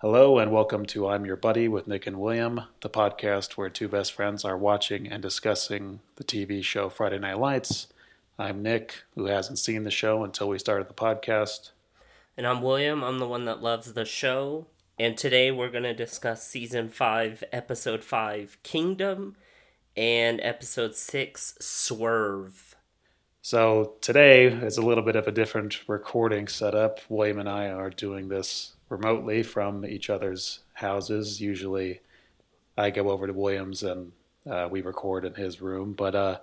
Hello, and welcome to I'm Your Buddy with Nick and William, the podcast where two best friends are watching and discussing the TV show Friday Night Lights. I'm Nick, who hasn't seen the show until we started the podcast. And I'm William. I'm the one that loves the show. And today we're going to discuss season 5, episode 5, Kingdom, and episode 6, Swerve. So today is a little bit of a different recording setup. William and I are doing this remotely from each other's houses. Usually I go over to William's and uh, we record in his room, but uh,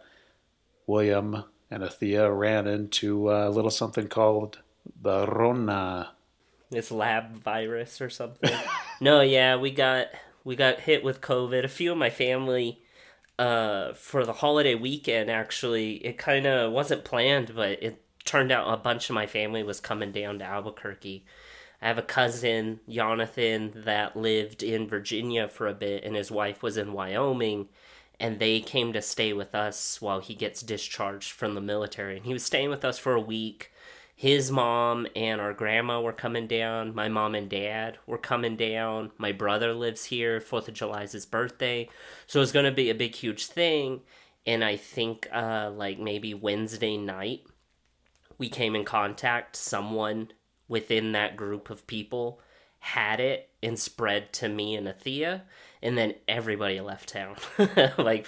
William and Athea ran into a little something called the Rona. This lab virus or something. no, yeah, we got we got hit with COVID. A few of my family uh, for the holiday weekend actually it kind of wasn't planned but it turned out a bunch of my family was coming down to albuquerque I have a cousin, Jonathan, that lived in Virginia for a bit, and his wife was in Wyoming, and they came to stay with us while he gets discharged from the military. And he was staying with us for a week. His mom and our grandma were coming down. My mom and dad were coming down. My brother lives here. Fourth of July is his birthday, so it's going to be a big, huge thing. And I think, uh, like maybe Wednesday night, we came in contact someone within that group of people had it and spread to me and Athea, and then everybody left town. like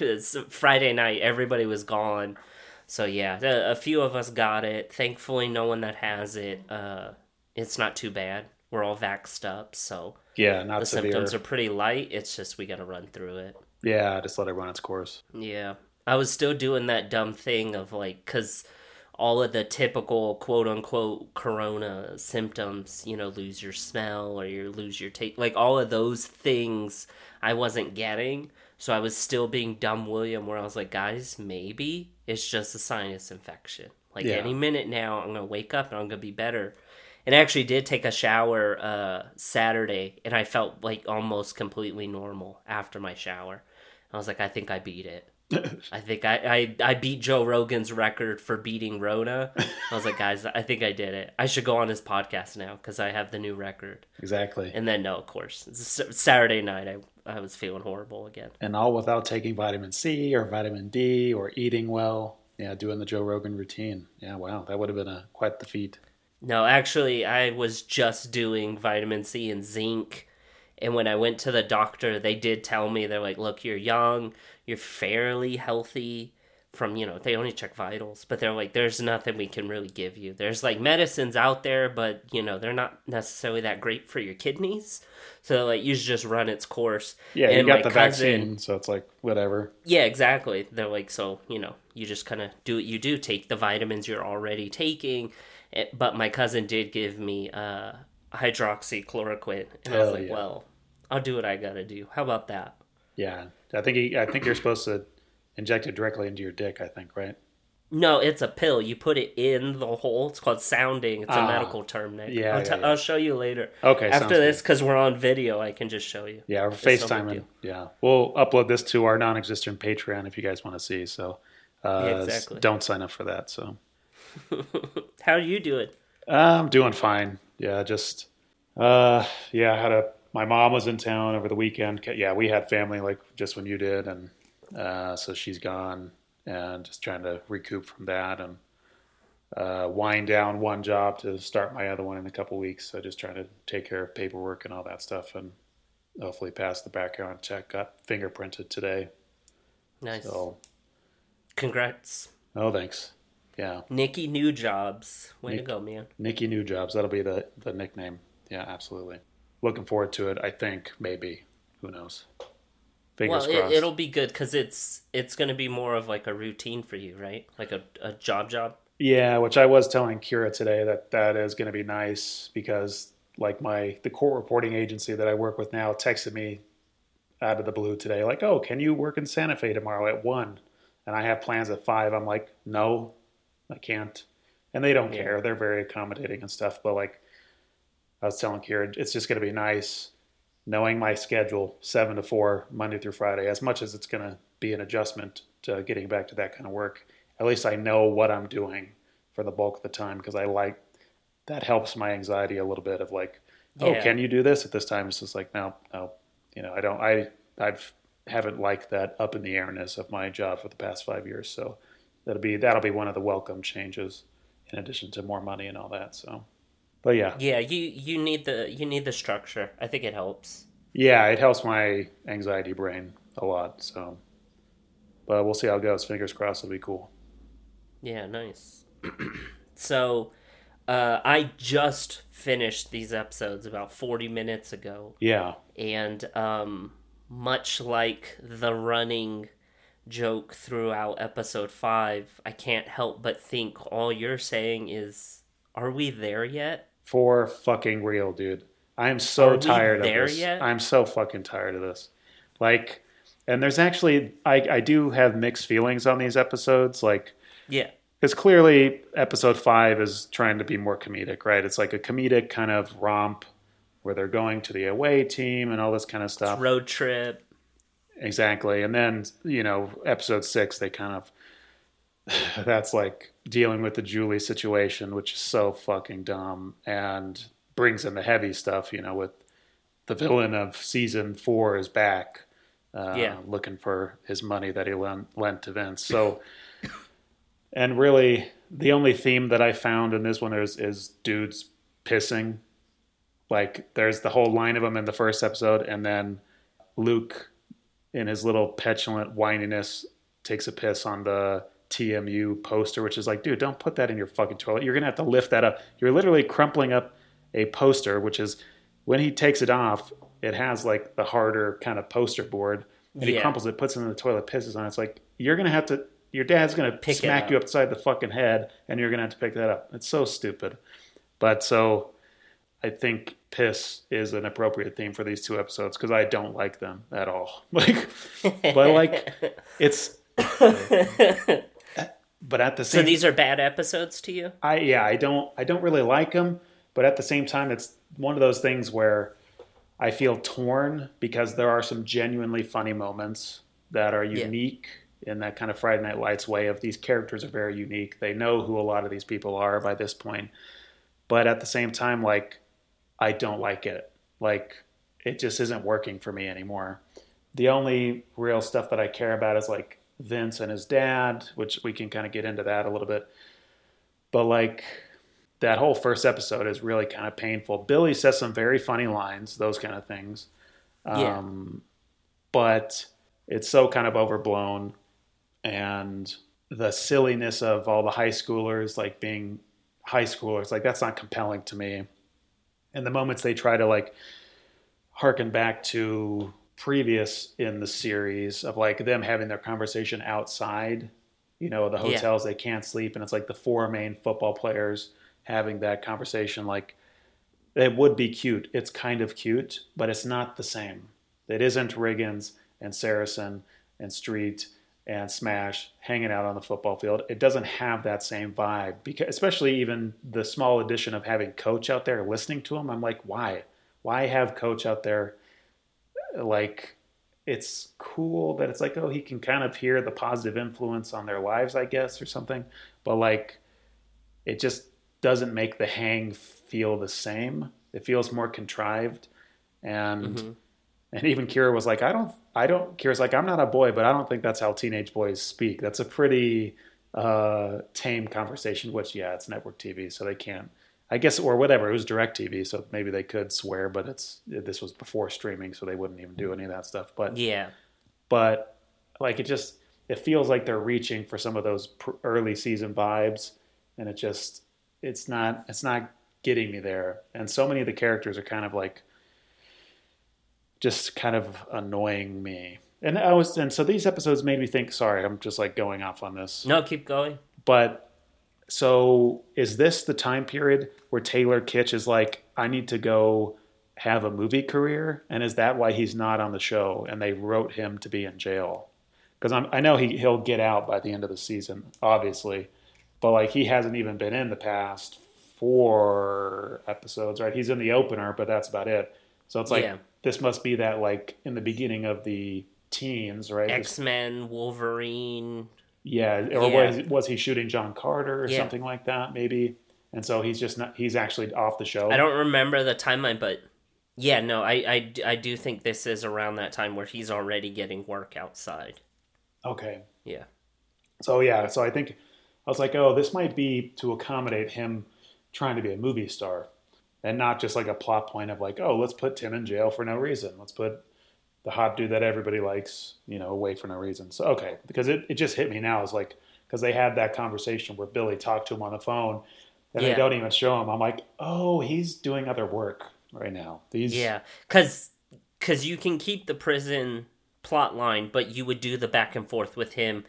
Friday night, everybody was gone. So yeah, a, a, few of us got it. Thankfully, no one that has it. Uh, it's not too bad. We're all vaxxed up, so yeah, not the severe. symptoms are pretty light. It's just we got to run through it. Yeah, just let it run its course. Yeah, I was still doing that dumb thing of like, cause all of the typical quote unquote corona symptoms, you know, lose your smell or you lose your taste, like all of those things I wasn't getting. So I was still being dumb William where I was like, guys, maybe it's just a sinus infection. Like yeah. any minute now I'm gonna wake up and I'm gonna be better. And I actually did take a shower uh, Saturday and I felt like almost completely normal after my shower. I was like, I think I beat it. I think I, I I beat Joe Rogan's record for beating Rona. I was like, guys, I think I did it. I should go on his podcast now because I have the new record. Exactly. And then no, of course, Saturday night I I was feeling horrible again. And all without taking vitamin C or vitamin D or eating well. Yeah, doing the Joe Rogan routine. Yeah, wow, that would have been a quite the feat. No, actually, I was just doing vitamin C and zinc. And when I went to the doctor, they did tell me they're like, "Look, you're young you're fairly healthy from you know they only check vitals but they're like there's nothing we can really give you. There's like medicines out there but you know they're not necessarily that great for your kidneys. So like you should just run its course. Yeah and you got the cousin, vaccine so it's like whatever. Yeah exactly. They're like so you know you just kind of do what you do take the vitamins you're already taking. Eh, but my cousin did give me uh hydroxychloroquine and i was like yeah. well i'll do what i gotta do. How about that? Yeah I think he, I think you're supposed to inject it directly into your dick. I think, right? No, it's a pill. You put it in the hole. It's called sounding. It's a ah, medical term, Nick. Yeah, I'll, t- yeah, yeah. I'll show you later. Okay. After this, because we're on video, I can just show you. Yeah, we're FaceTiming. yeah, we'll upload this to our non-existent Patreon if you guys want to see. So, uh, yeah, exactly. Don't sign up for that. So. How are you doing? I'm doing fine. Yeah, just uh, yeah, I had a my mom was in town over the weekend. Yeah, we had family like just when you did, and uh, so she's gone, and just trying to recoup from that and uh, wind down one job to start my other one in a couple weeks. So just trying to take care of paperwork and all that stuff, and hopefully pass the background check. Got fingerprinted today. Nice. So, congrats. Oh, thanks. Yeah. Nikki New Jobs. Way Nick, to go, man. Nikki New Jobs. That'll be the the nickname. Yeah, absolutely looking forward to it. I think maybe who knows. Fingers well, it, will be good because it's it's going to be more of like a routine for you, right? Like a, a job job. Yeah, which I was telling Kira today that that is going to be nice because like my the court reporting agency that I work with now texted me out of the blue today, like, "Oh, can you work in Santa Fe tomorrow at one?" And I have plans at five. I'm like, "No, I can't," and they don't yeah. care. They're very accommodating and stuff, but like I was telling Kira, it's just going to be nice knowing my schedule, seven to four, Monday through Friday, as much as it's going to be an adjustment to getting back to that kind of work. At least I know what I'm doing for the bulk of the time because I like that helps my anxiety a little bit of like, oh, Yeah. can you do this at this time? It's just like, no, no, you know, I don't, I, I've haven't liked that up in the airness of my job for the past five years. So that'll be, that'll be one of the welcome changes in addition to more money and all that. So, but yeah, Yeah, you you need the you need the structure. I think it helps. yeah, it helps my anxiety brain a lot. So, but we'll see how it goes. Fingers crossed. It'll be cool. Yeah, nice. so, uh, I just finished these episodes about 40 minutes ago. Yeah. And um, much like the running joke throughout episode 5, I can't help but think all you're saying is, are we there yet? For fucking real, dude. I am so Are we tired of there this. yet? I'm so fucking tired of this. Like, and there's actually, I, I do have mixed feelings on these episodes. Like, Yeah. because clearly episode five is trying to be more comedic, right? It's like a comedic kind of romp where they're going to the away team and all this kind of stuff. Road trip. Exactly. And then, you know, episode six, they kind of, that's like dealing with the Julie situation, which is so fucking dumb and brings in the heavy stuff, you know, with the villain of season four is back, uh, Yeah. looking for his money that he lent, lent to Vince. So, and really, the only theme that I found in this one is, is dudes pissing. Like, there's the whole line of them in the first episode, and then Luke in his little petulant whininess takes a piss on the TMU poster, which is like, dude, don't put that in your fucking toilet. You're gonna have to lift that up. You're literally crumpling up a poster, which is when he takes it off, it has like the harder kind of poster board, and he Yeah. crumples it, puts it in the toilet, pisses on it. It's like you're gonna have to. Your dad's gonna Pick smack up. you upside the fucking head, and you're gonna have to pick that up. It's so stupid. But so I think piss is an appropriate theme for these two episodes because I don't like them at all. Like, but like it's. But at the same, so these are bad episodes to you? I yeah, I don't I don't really like them. But at the same time, it's one of those things where I feel torn because there are some genuinely funny moments that are Yeah. unique in that kind of Friday Night Lights way of these characters are very unique. They know who a lot of these people are by this point. But at the same time, like I don't like it. Like it just isn't working for me anymore. The only real stuff that I care about is like Vince and his dad, which we can kind of get into that a little bit. But like that whole first episode is really kind of painful. Billy says some very funny lines, those kind of things. Yeah. Um, but it's so kind of overblown and the silliness of all the high schoolers like being high schoolers like that's not compelling to me and the moments they try to like harken back to previous in the series of like them having their conversation outside you know the Yeah. hotels they can't sleep and it's like the four main football players having that conversation like it would be cute. It's kind of cute but it's not the same. It isn't riggins and saracen and street and smash hanging out on the football field. It doesn't have that same vibe because especially even the small addition of having coach out there listening to him i'm like why? Why have coach out there like it's cool that it's like oh he can kind of hear the positive influence on their lives i guess or something. But like it just doesn't make the hang feel the same. It feels more contrived. And Mhm. and even kira was like i don't i don't kira's like i'm not a boy but i don't think that's how teenage boys speak. That's a pretty uh tame conversation which yeah it's network tv so they can't I guess, or whatever. It was DirecTV, so maybe they could swear, but it's this was before streaming, so they wouldn't even do any of that stuff. But Yeah. but like it just it feels like they're reaching for some of those pr- early season vibes, and it just it's not it's not getting me there. And so many of the characters are kind of like just kind of annoying me. And I was and so these episodes made me think. Sorry, I'm just like going off on this No, keep going. but so is this the time period where Taylor Kitsch is like, I need to go have a movie career? And is that why he's not on the show and they wrote him to be in jail? Because I know he, he'll get out by the end of the season, obviously. But like he hasn't even been in the past four episodes, right? He's in the opener, but that's about it. So it's like Yeah. this must be that like in the beginning of the teens, right? X Men, Wolverine. Yeah, or Yeah. was was he shooting John Carter or Yeah. something like that? Maybe. and so he's just not. He's actually off the show. I don't remember the timeline, but yeah, no, I, I, I do think this is around that time where he's already getting work outside. Okay. Yeah. So yeah, so I think I was like, oh, this might be to accommodate him trying to be a movie star, and not just like a plot point of like, oh, let's put Tim in jail for no reason. Let's put the hot dude that everybody likes, you know, away for no reason. So okay, because it, it just hit me now. It's like because they had that conversation where Billy talked to him on the phone, and Yeah. they don't even show him. I'm like, oh, he's doing other work right now. These Yeah, because cause you can keep the prison plot line, but you would do the back and forth with him.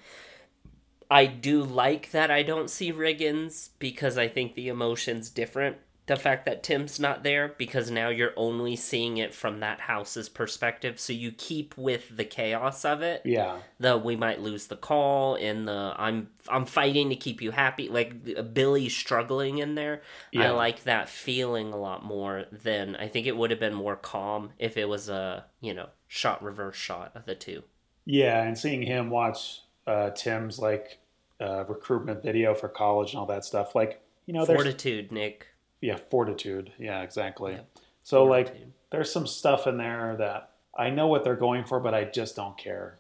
I do like that I don't see Riggins because I think the emotion's different. The fact that Tim's not there because now you're only seeing it from that house's perspective, so you keep with the chaos of it. yeah, The we might lose the call and the I'm I'm fighting to keep you happy. Like Billy struggling in there. Yeah. I like that feeling a lot more than I think it would have been more calm if it was a you know shot reverse shot of the two. yeah, and seeing him watch uh, Tim's like uh, recruitment video for college and all that stuff, like you know, Fortitude, Nick. Yeah, fortitude, yeah, exactly. So like, there's some stuff in there that I know what they're going for, but I just don't care.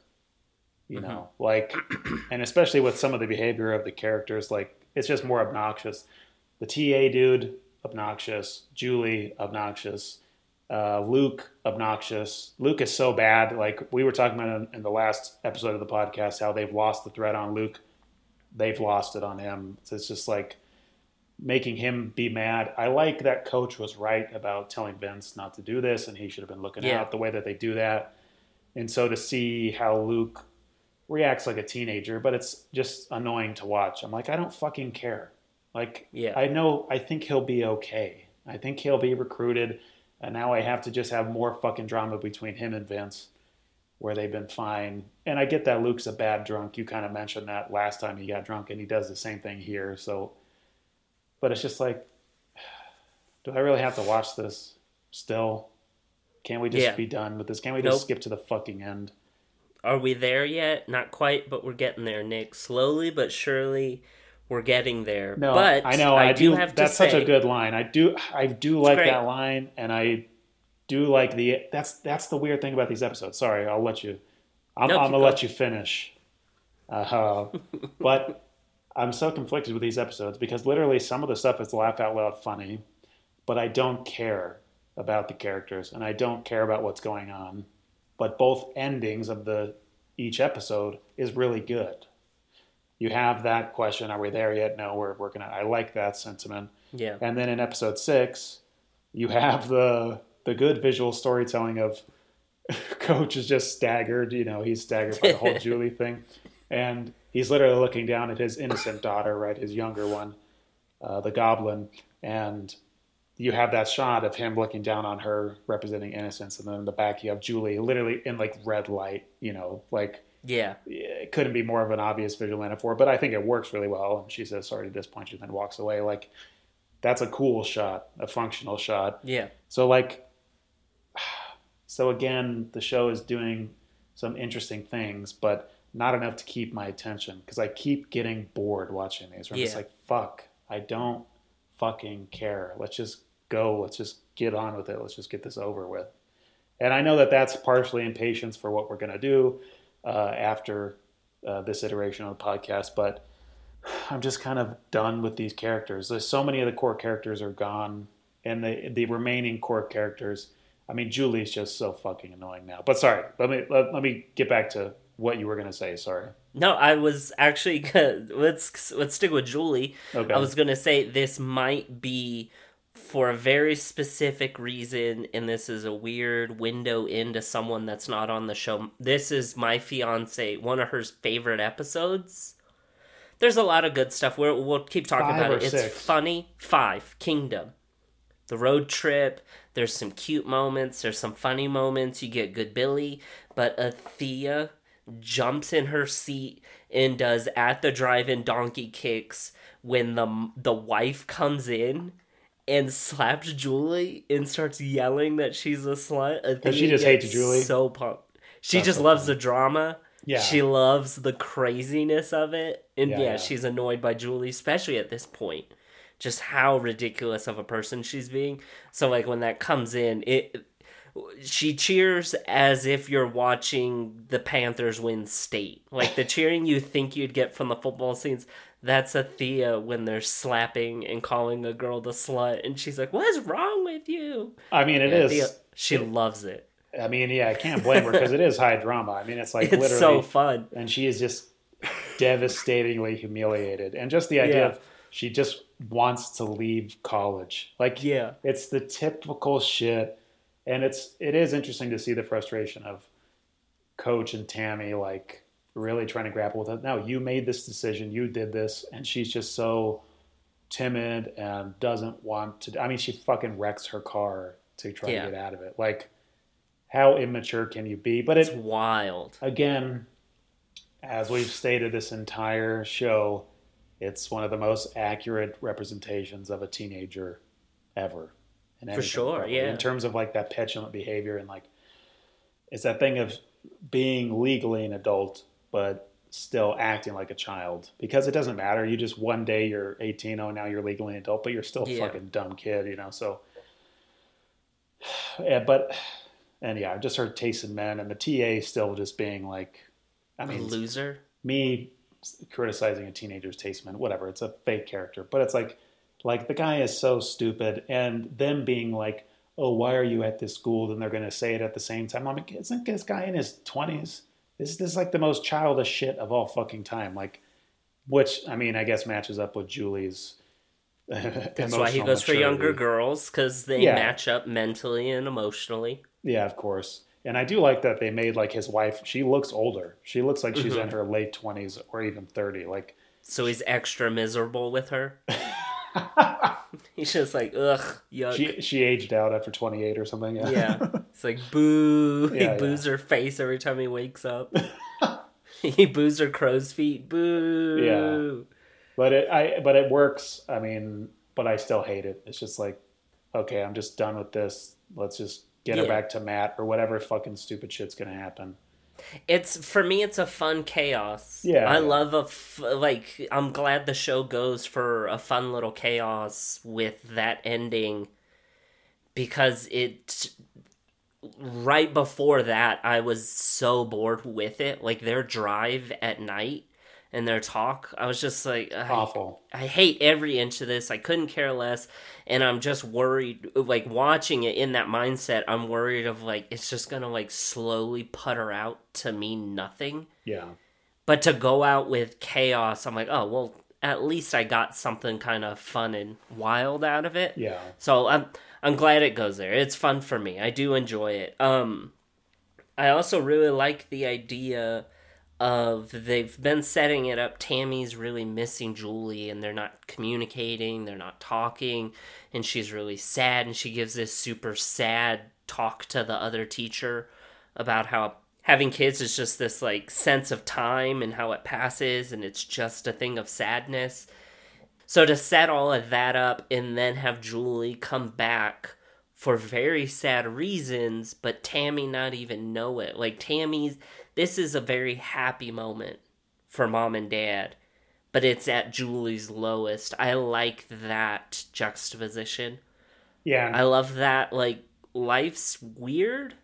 You Mm-hmm. know, like, and especially with some of the behavior of the characters, like it's just more obnoxious. The TA dude, obnoxious. Julie, obnoxious. Uh, Luke, obnoxious. Luke is so bad. Like we were talking about in, in the last episode of the podcast, how they've lost the thread on Luke. They've lost it on him. So it's just like making him be mad. I like that coach was right about telling Vince not to do this, and he should have been looking Yeah. out the way that they do that. And so to see how Luke reacts like a teenager, but it's just annoying to watch. I'm like, I don't fucking care. Like, Yeah. I know, I think he'll be okay. I think he'll be recruited, and now I have to just have more fucking drama between him and Vince, where they've been fine. And I get that Luke's a bad drunk. You kind of mentioned that last time he got drunk, and he does the same thing here. So, but it's just like, do I really have to watch this still? Can't we just Yeah. be done with this? Can't we just Nope. skip to the fucking end? Are we there yet? Not quite, but we're getting there, Nick. Slowly but surely, we're getting there. No, but I know. I, do do. have to that's say, such a good line. I do. I do like great. that line, and I do like the. That's that's the weird thing about these episodes. Sorry, I'll let you. I'm, No, I'm gonna going. let you finish. Uh, but I'm so conflicted with these episodes because literally some of the stuff is laugh out loud funny, but I don't care about the characters and I don't care about what's going on. But both endings of the each episode is really good. You have that question: Are we there yet? No, we're working on. I like that sentiment. Yeah. And then in episode six, you have the the good visual storytelling of Coach is just staggered. You know, he's staggered by the whole Julie thing, and he's literally looking down at his innocent daughter, right, his younger one, uh, the Goblin, and you have that shot of him looking down on her, representing innocence, and then in the back you have Julie, literally in like red light. You know, like Yeah. it couldn't be more of an obvious visual metaphor, but I think it works really well. And she says, "Sorry to disappoint you," then walks away. Like that's a cool shot, a functional shot. Yeah. So like, so again, the show is doing some interesting things, but not enough to keep my attention because I keep getting bored watching these. Where I'm just like, fuck, I don't fucking care. Let's just go. Let's just get on with it. Let's just get this over with. And I know that that's partially impatience for what we're going to do uh, after uh, this iteration of the podcast, but I'm just kind of done with these characters. There's so many of the core characters are gone, and the the remaining core characters. I mean, Julie's just so fucking annoying now. But sorry, let me let, let me get back to what you were gonna say. Sorry. No, I was actually gonna, let's let's stick with Julie. Okay. I was gonna say this might be for a very specific reason, and this is a weird window into someone that's not on the show. This is my fiance, one of her favorite episodes. There's a lot of good stuff. We'll, we'll keep talking Five about it. It's funny. Five Kingdom, the road trip. There's some cute moments. There's some funny moments. You get good Billy, but Athea jumps in her seat and does at the drive-in donkey kicks when the the wife comes in and slaps Julie and starts yelling that she's a slut. Athea she just hates Julie? So pumped. She That's just so loves the drama. Yeah. She loves the craziness of it. And Yeah, yeah, yeah. she's annoyed by Julie, especially at this point. just how ridiculous of a person she's being. So like when that comes in, it she cheers as if you're watching the Panthers win state. Like the cheering you think you'd get from the football scenes, that's a Thea when they're slapping and calling a girl the slut and she's like, What's wrong with you? I mean, it is. Thea, she loves it. I mean, yeah, I can't blame her because it is high drama. I mean, it's like It's literally so fun. and she is just devastatingly humiliated. And just the idea Yeah. of she just wants to leave college. Like Yeah. it's the typical shit. And it's it is interesting to see the frustration of coach and Tammy like really trying to grapple with it. Now you made this decision, you did this, and she's just so timid and doesn't want to I mean she fucking wrecks her car to try Yeah. to get out of it. Like how immature can you be? But it It's wild. again, as we've stated this entire show, it's one of the most accurate representations of a teenager ever. In anything, sure, probably. yeah. In terms of like that petulant behavior and like, it's that thing of being legally an adult, but still acting like a child because it doesn't matter. You just one day you're 18, oh, now you're legally an adult, but you're still a Yeah. fucking dumb kid, you know? So, yeah, but, and yeah, I just heard Taste in Men and the TA still just being like, I mean, loser. me criticizing a teenager's taste man, whatever. It's a fake character, but it's like, like the guy is so stupid, and them being like, "Oh, why are you at this school?" Then they're going to say it at the same time. I'm like, isn't this guy in his twenties? This this is like the most childish shit of all fucking time. Like, which I mean, I guess matches up with Julie's. That's why he goes for younger girls because they Yeah. match up mentally and emotionally. Yeah, of course. And I do like that they made like his wife. She looks older. She looks like she's Mm-hmm. in her late twenties or even thirty. Like, So he's extra miserable with her. he's just like, ugh, yuck. she she aged out after twenty eight or something. yeah. It's like, boo. Yeah, he boos her face every time he wakes up. he boos her crow's feet. Boo. Yeah. But it I but it works. I mean, but I still hate it. It's just like, okay, I'm just done with this. Let's just get her back to Matt or whatever fucking stupid shit's gonna happen. It's for me. It's a fun chaos. Yeah, I love a f- like. I'm glad the show goes for a fun little chaos with that ending, because it. Right before that, I was so bored with it. Like their drive at night and their talk, I was just like, I, Awful. I hate every inch of this. I couldn't care less. And I'm just worried, like watching it in that mindset, I'm worried of like, it's just gonna like slowly putter out to mean nothing. Yeah. But to go out with chaos, I'm like, oh, well, at least I got something kind of fun and wild out of it. Yeah. So I'm I'm glad it goes there. It's fun for me. I do enjoy it. Um I also really like the idea of they've been setting it up Tammy's really missing Julie and they're not communicating, they're not talking and she's really sad and she gives this super sad talk to the other teacher about how having kids is just this like sense of time and how it passes and it's just a thing of sadness. So to set all of that up and then have Julie come back for very sad reasons, but Tammy not even know it. Like Tammy's this is a very happy moment for mom and dad, but it's at Julie's lowest. I like that juxtaposition. Yeah. I love that like life's weird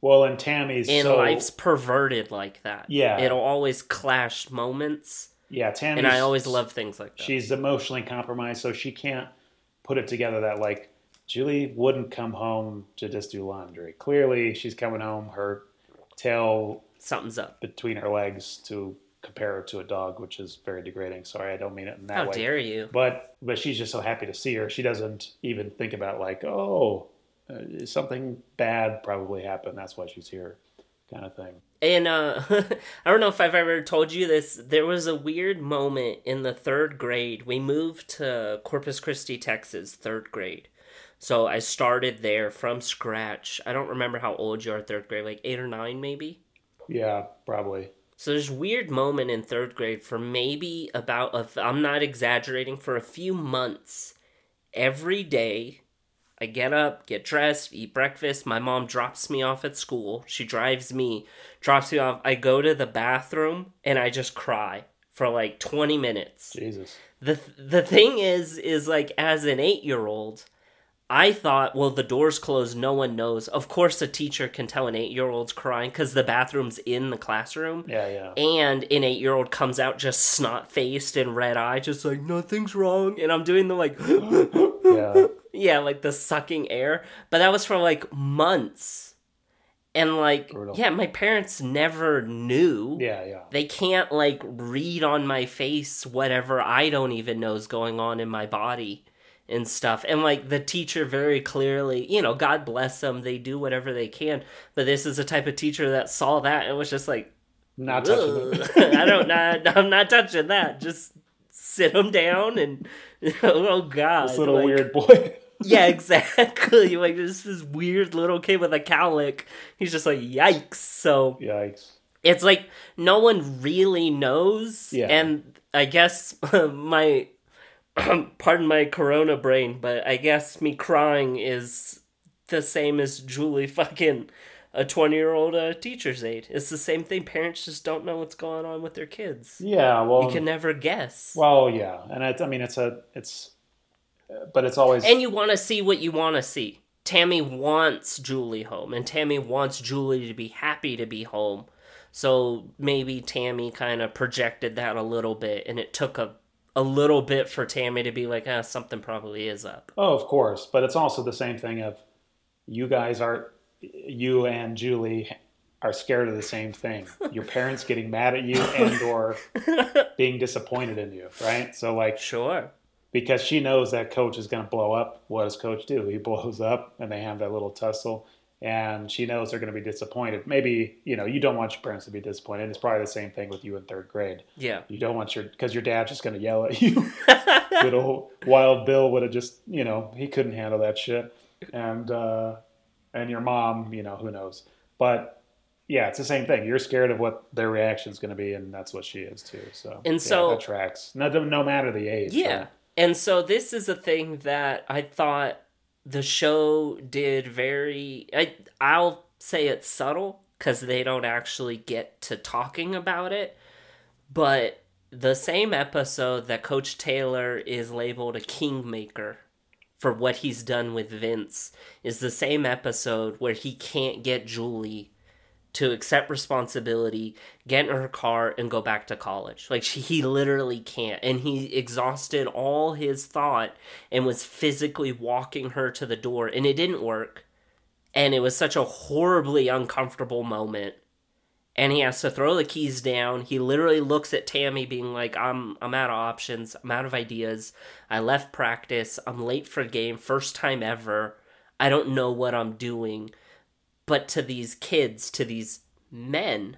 well, and Tammy's and so life's perverted like that. Yeah. It'll always clash moments. yeah. Tammy. And I always love things like that. she's emotionally compromised, so she can't put it together that like Julie wouldn't come home to just do laundry. Clearly, she's coming home her tail Something's up. between her legs to compare her to a dog, which is very degrading. Sorry, I don't mean it in that How way. dare you? But but she's just so happy to see her. She doesn't even think about like, oh, uh, something bad probably happened. That's why she's here, kind of thing. And uh I don't know if I've ever told you this. There was a weird moment in the third grade. We moved to Corpus Christi, Texas, third grade. So I started there from scratch. I don't remember how old you are third grade, like eight or nine maybe. Yeah, probably. So there's weird moment in third grade for maybe about a, I'm not exaggerating for a few months. Every day, I get up, get dressed, eat breakfast. My mom drops me off at school. She drives me, drops me off. I go to the bathroom and I just cry for like 20 minutes. Jesus. the the thing is is like as an 8-year-old I thought, well, the door's closed, no one knows. Of course, a teacher can tell an eight year old's crying because the bathroom's in the classroom. Yeah, yeah. And an eight year old comes out just snot faced and red eyed, just like, nothing's wrong. And I'm doing the like, Yeah. yeah, like the sucking air. But that was for like months. And like, Brutal. yeah, my parents never knew. Yeah, yeah. They can't like read on my face whatever I don't even know is going on in my body and stuff. And like the teacher very clearly, you know, God bless them, they do whatever they can. But this is a type of teacher that saw that and was just like, Not touching "Ugh. I don't not I'm not touching that. Just sit him down and oh god. This little like- weird boy. yeah, exactly. Like this this weird little kid with a cowlick. He's just like yikes. So Yikes. it's like no one really knows Yeah. and i guess my pardon my corona brain but i guess me crying is the same as julie fucking a 20 year old uh, teacher's aide. It's the same thing. Parents just don't know what's going on with their kids. Yeah, well, you can never guess. well, yeah, and it's, I mean, it's a, it's, but it's always, and you want to see what you want to see. Tammy wants julie home and tammy wants julie to be happy to be home. So maybe tammy kind of projected that a little bit and it took a, a little bit for tammy to be like ah, something probably is up oh, of course, but it's also the same thing of, you guys are, you and Julie are scared of the same thing. Your parents getting mad at you and or being disappointed in you, right? So like, sure because she knows that coach is going to blow up. What does coach do? He blows up, and they have that little tussle. And she knows they're going to be disappointed. Maybe you know you don't want your parents to be disappointed. It's probably the same thing with you in third grade. yeah You don't want your because your dad's just going to yell at you. Good old Wild Bill would have just you know he couldn't handle that shit, and uh, and your mom you know who knows. But yeah, it's the same thing. You're scared of what their reaction is going to be, and that's what she is too. So And yeah, so- that tracks. No, no matter the age. Yeah. right? And so this is a thing that I thought the show did very I I'll say it's subtle cuz they don't actually get to talking about it. But the same episode that Coach Taylor is labeled a kingmaker for what he's done with Vince is the same episode where he can't get Julie to accept responsibility, get in her car, and go back to college. Like she, he literally can't, and he exhausted all his thought and was physically walking her to the door, and it didn't work. And it was such a horribly uncomfortable moment. And he has to throw the keys down. He literally looks at Tammy, being like, "I'm, I'm out of options. I'm out of ideas. I left practice. I'm late for a game. First time ever. I don't know what I'm doing." But to these kids, to these men,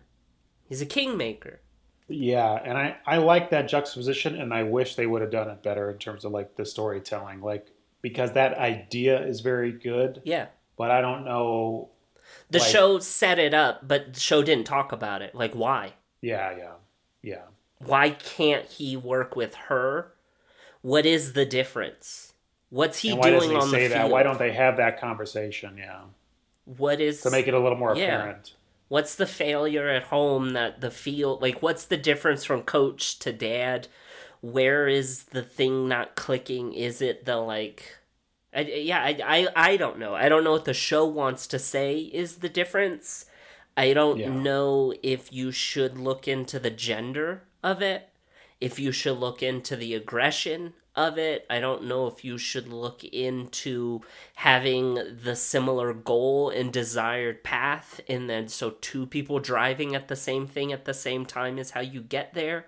he's a kingmaker. Yeah, and I I like that juxtaposition, and I wish they would have done it better in terms of like the storytelling, like because that idea is very good, Yeah. but I don't know. The Like- show set it up, but the show didn't talk about it. Like, why? Yeah, yeah, yeah. Why can't he work with her? What is the difference? What's he doing on say the that? field? Why don't they have that conversation? Yeah, what is to make it a little more Yeah. apparent. what's the failure at home that the field like what's the difference from coach to dad where is the thing not clicking is it the like I, yeah I, I i don't know i don't know what the show wants to say is the difference i don't Yeah. know if you should look into the gender of it if you should look into the aggression of it. I don't know if you should look into having the similar goal and desired path, and then so two people driving at the same thing at the same time is how you get there.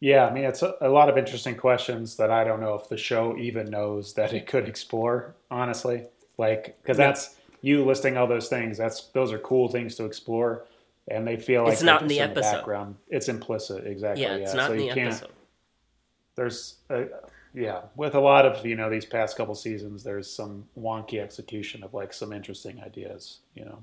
Yeah, I mean, it's a, a lot of interesting questions that I don't know if the show even knows that it could explore. Honestly, like because Yeah. that's you listing all those things. That's those are cool things to explore, and they feel like It's not in the episode. background. It's implicit, exactly. Yeah, it's not so in the episode. There's, a, yeah, with a lot of you know these past couple seasons, there's some wonky execution of like some interesting ideas. You know,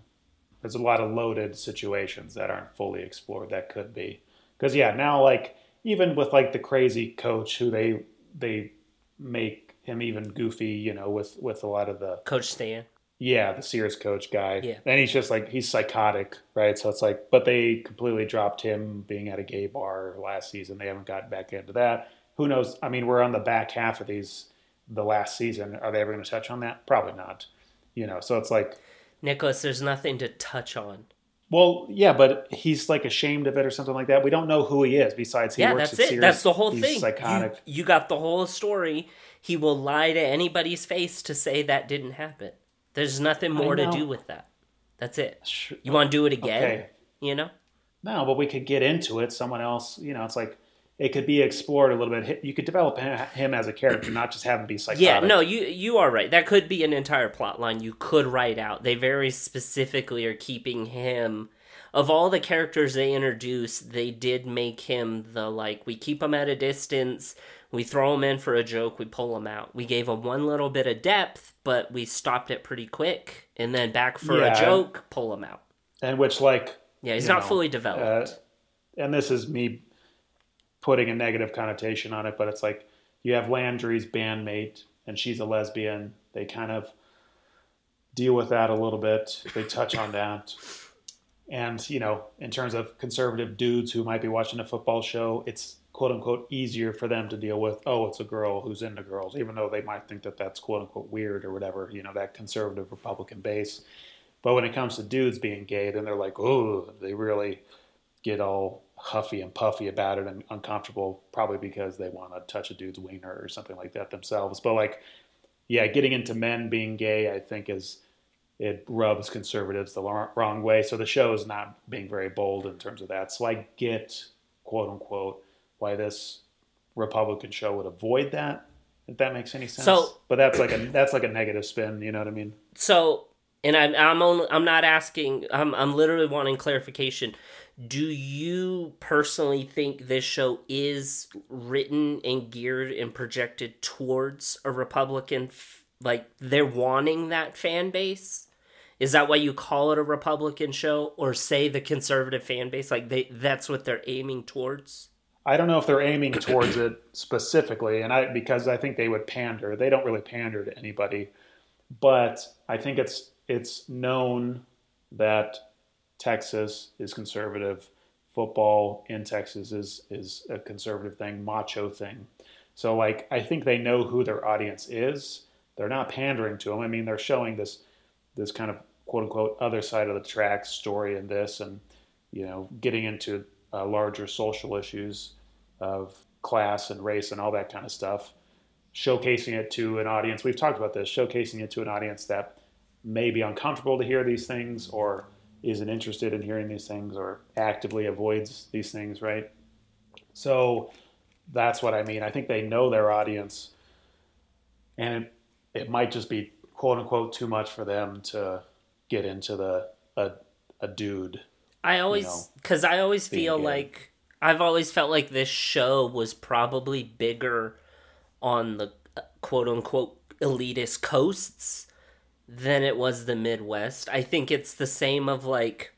there's a lot of loaded situations that aren't fully explored that could be. Because yeah, now like even with like the crazy coach who they they make him even goofy, you know, with with a lot of the Coach Stan. yeah the Sears coach guy, Yeah. and he's just like he's psychotic, right? So it's like, but they completely dropped him being at a gay bar last season. They haven't gotten back into that. Who knows? I mean, we're on the back half of these, the last season. Are they ever going to touch on that? Probably not. You know, so it's like, Nicholas, there's nothing to touch on. well, yeah, but he's like ashamed of it or something like that. We don't know who he is besides he yeah, works that's at it. Sears. That's the whole He's thing. Psychotic. You, you got the whole story. He will lie to anybody's face to say that didn't happen. There's nothing more to do with that. That's it. You want to do it again? Okay. You know? No, but we could get into it. Someone else, you know, it's like it could be explored a little bit. You could develop him, as a character, not just have him be psychotic. Yeah, no, you you are right. That could be an entire plot line you could write out. They very specifically are keeping him of all the characters they introduced, they did make him the like we keep him at a distance, we throw him in for a joke, we pull him out. We gave him one little bit of depth, but we stopped it pretty quick and then back for Yeah. a joke, pull him out. and which like Yeah, he's not know, fully uh, developed. and this is me putting a negative connotation on it, but it's like you have Landry's bandmate, and she's a lesbian. They kind of deal with that a little bit. They touch on that. And, you know, in terms of conservative dudes who might be watching a football show, it's quote unquote easier for them to deal with, oh, it's a girl who's into girls, even though they might think that that's quote unquote weird or whatever, you know, that conservative Republican base. But when it comes to dudes being gay, then they're like, oh, they really get all huffy and puffy about it and uncomfortable, probably because they want to touch a dude's wiener or something like that themselves. But like, yeah, getting into men being gay, I think is it rubs conservatives the wrong way. So the show is not being very bold in terms of that. So I get quote unquote why this Republican show would avoid that. If that makes any sense. So- but that's like a that's like a negative spin. You know what I mean? So, and I'm I'm only I'm not asking. I'm I'm literally wanting clarification. Do you personally think this show is written and geared and projected towards a Republican? f- Like they're wanting that fan base. Is that why you call it a Republican show, or say the conservative fan base? Like they that's what they're aiming towards. I don't know if they're aiming towards it specifically, and I because I think they would pander. They don't really pander to anybody, but I think it's it's known that Texas is conservative. Football in Texas is is a conservative thing, macho thing. So like I think they know who their audience is. They're not pandering to them. I mean, they're showing this this kind of quote unquote other side of the tracks story in this, and you know, getting into uh, larger social issues of class and race and all that kind of stuff, showcasing it to an audience. We've talked about this, showcasing it to an audience that may be uncomfortable to hear these things or isn't interested in hearing these things or actively avoids these things, right? So that's what I mean. I think they know their audience, and it, it might just be quote unquote too much for them to get into the a, a dude. I always know, because I always feel gay. like I've always felt like this show was probably bigger on the uh, quote unquote elitist coasts than it was the Midwest. I think it's the same of like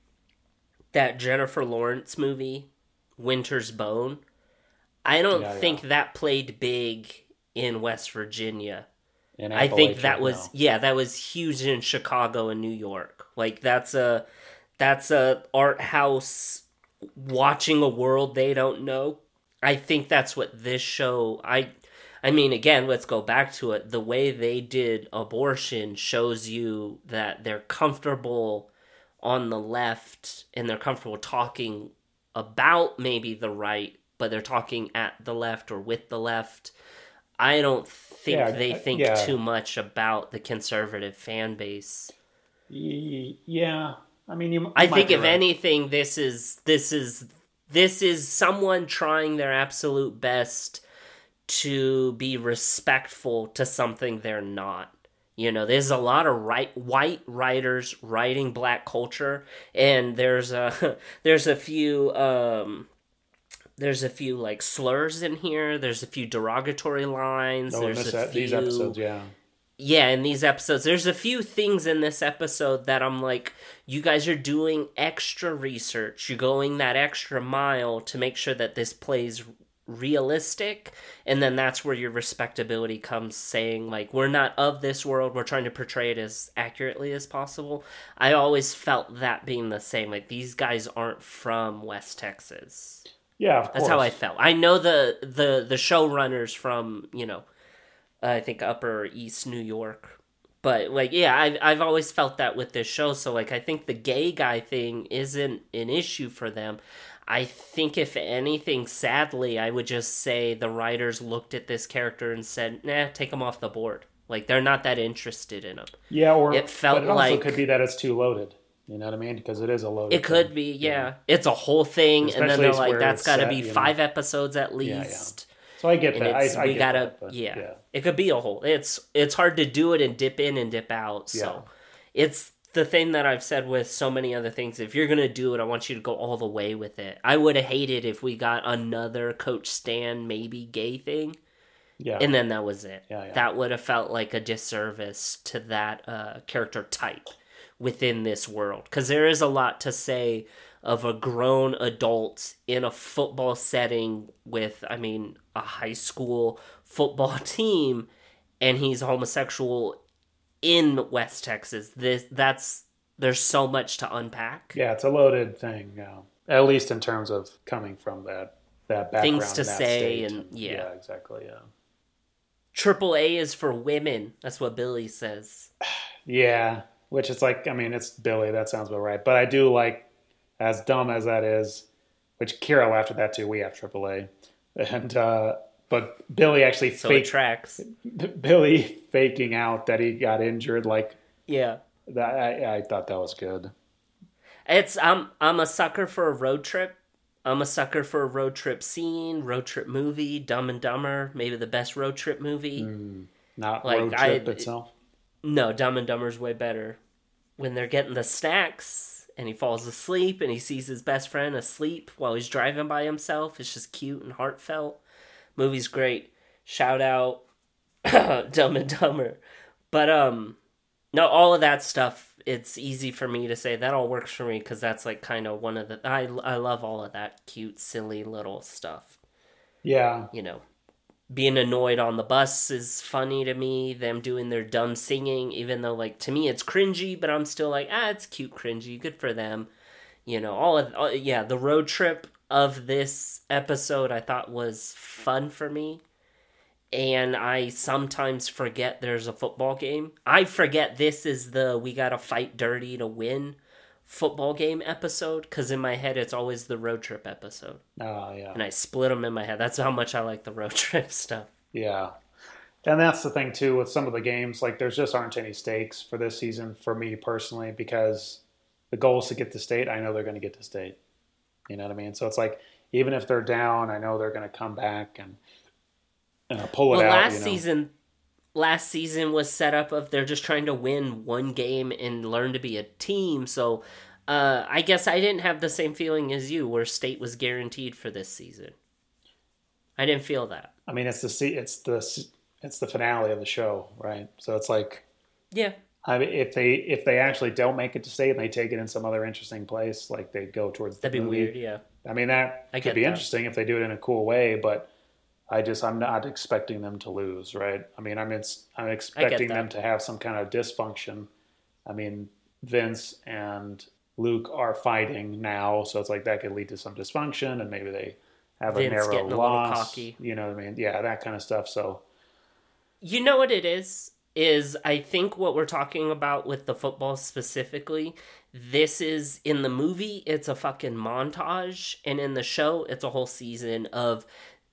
that Jennifer Lawrence movie, Winter's Bone. I don't Yeah, yeah. think that played big in West Virginia. In I think that was no. yeah, that was huge in Chicago and New York. Like that's a that's a art house watching a world they don't know. I think that's what this show I I mean again, let's go back to it. The way they did abortion shows you that they're comfortable on the left and they're comfortable talking about maybe the right, but they're talking at the left or with the left. I don't think Yeah, they think yeah. too much about the conservative fan base. Yeah, I mean, you. you I think if right. anything, this is this is this is someone trying their absolute best to be respectful to something they're not. You know, there's a lot of right white writers writing black culture, and there's a there's a few um, there's a few like slurs in here. There's a few derogatory lines. Oh, there's this, a few these episodes, yeah. yeah, in these episodes, there's a few things in this episode that I'm like, you guys are doing extra research. You're going that extra mile to make sure that this plays realistic. And then that's where your respectability comes saying, like, we're not of this world. We're trying to portray it as accurately as possible. I always felt that being the same. Like, these guys aren't from West Texas. Yeah, of That's how I felt. I know the the the showrunners from you know, I think Upper East New York, but like yeah, I've I've always felt that with this show. So like I think the gay guy thing isn't an issue for them. I think if anything, sadly, I would just say the writers looked at this character and said, "Nah, take him off the board." Like they're not that interested in him. Yeah, or It felt but it also like- could be that it's too loaded. You know what I mean? Because it is a loaded. It could thing. be, yeah. It's a whole thing, and then Especially they're like, "That's got to be you know. five episodes at yeah. least." So I get and that. I, I we get gotta that, but yeah. yeah. it could be a whole it's it's hard to do it and dip in and dip out so it's the thing that i've said with so many other things if you're gonna do it i want you to go all the way with it i would have hated if we got another coach stan maybe gay thing Yeah. and then that was it Yeah, yeah. that would have felt like a disservice to that uh, character type within this world because there is a lot to say of a grown adult in a football setting with i mean a high school football team and he's homosexual in west texas this that's there's so much to unpack yeah, it's a loaded thing. Yeah. At least in terms of coming from that that background, Things to that say state. and- yeah. exactly. Yeah. triple a is for women that's what billy says Yeah, which it's like, I mean, it's Billy. That sounds about right. But I do like, as dumb as that is, which Kira laughed at that too. We have AAA, and uh, but Billy actually so faked tracks Billy faking out that he got injured. Like yeah that, I, I thought that was good. It's I'm I'm a sucker for a road trip. I'm a sucker for a road trip scene, road trip movie, Dumb and Dumber, maybe the best road trip movie. Hmm. Not Like, road I- itself. No, Dumb and Dumber's way better. When they're getting the snacks and he falls asleep and he sees his best friend asleep while he's driving by himself, it's just cute and heartfelt. Movie's great. Shout out Dumb and Dumber. But um no, all of that stuff, it's easy for me to say that all works for me because that's like kind of one of the I I love all of that cute, silly little stuff. Yeah, You know, being annoyed on the bus is funny to me. Them doing their dumb singing, even though like to me it's cringy, but I'm still like ah, it's cute, cringy, good for them. You know, all of all, yeah, the road trip of this episode I thought was fun for me and I sometimes forget there's a football game. I forget this is the we gotta fight dirty to win football game episode because in my head it's always the road trip episode, oh yeah, and I split them in my head. That's how much I like the road trip stuff. yeah. And that's the thing too with some of the games. Like, there's just aren't any stakes for this season for me personally because the goal is to get to state. I know they're going to get to state. You know what I mean? So it's like even if they're down, I know they're going to come back and uh, pull it Well, out. last you know? season, last season was set up of they're just trying to win one game and learn to be a team. So. Uh, I guess I didn't have the same feeling as you, where state was guaranteed for this season. I didn't feel that. I mean, it's the it's the it's the finale of the show, right? So it's like Yeah, I mean, if they if they actually don't make it to state and they take it in some other interesting place, like they go towards the that'd be movie, weird. Yeah. I mean, that I could be that. interesting if they do it in a cool way, but I just I'm not expecting them to lose, right? I mean, I'm it's, I'm expecting them to have some kind of dysfunction. I mean, Vince and Luke are fighting now, so it's like that could lead to some dysfunction, and maybe they have Vince a narrow a loss. cocky. You know what I mean? Yeah, that kind of stuff. So You know what it is? Is I think what we're talking about with the football specifically, this is in the movie, it's a fucking montage, and in the show, it's a whole season of.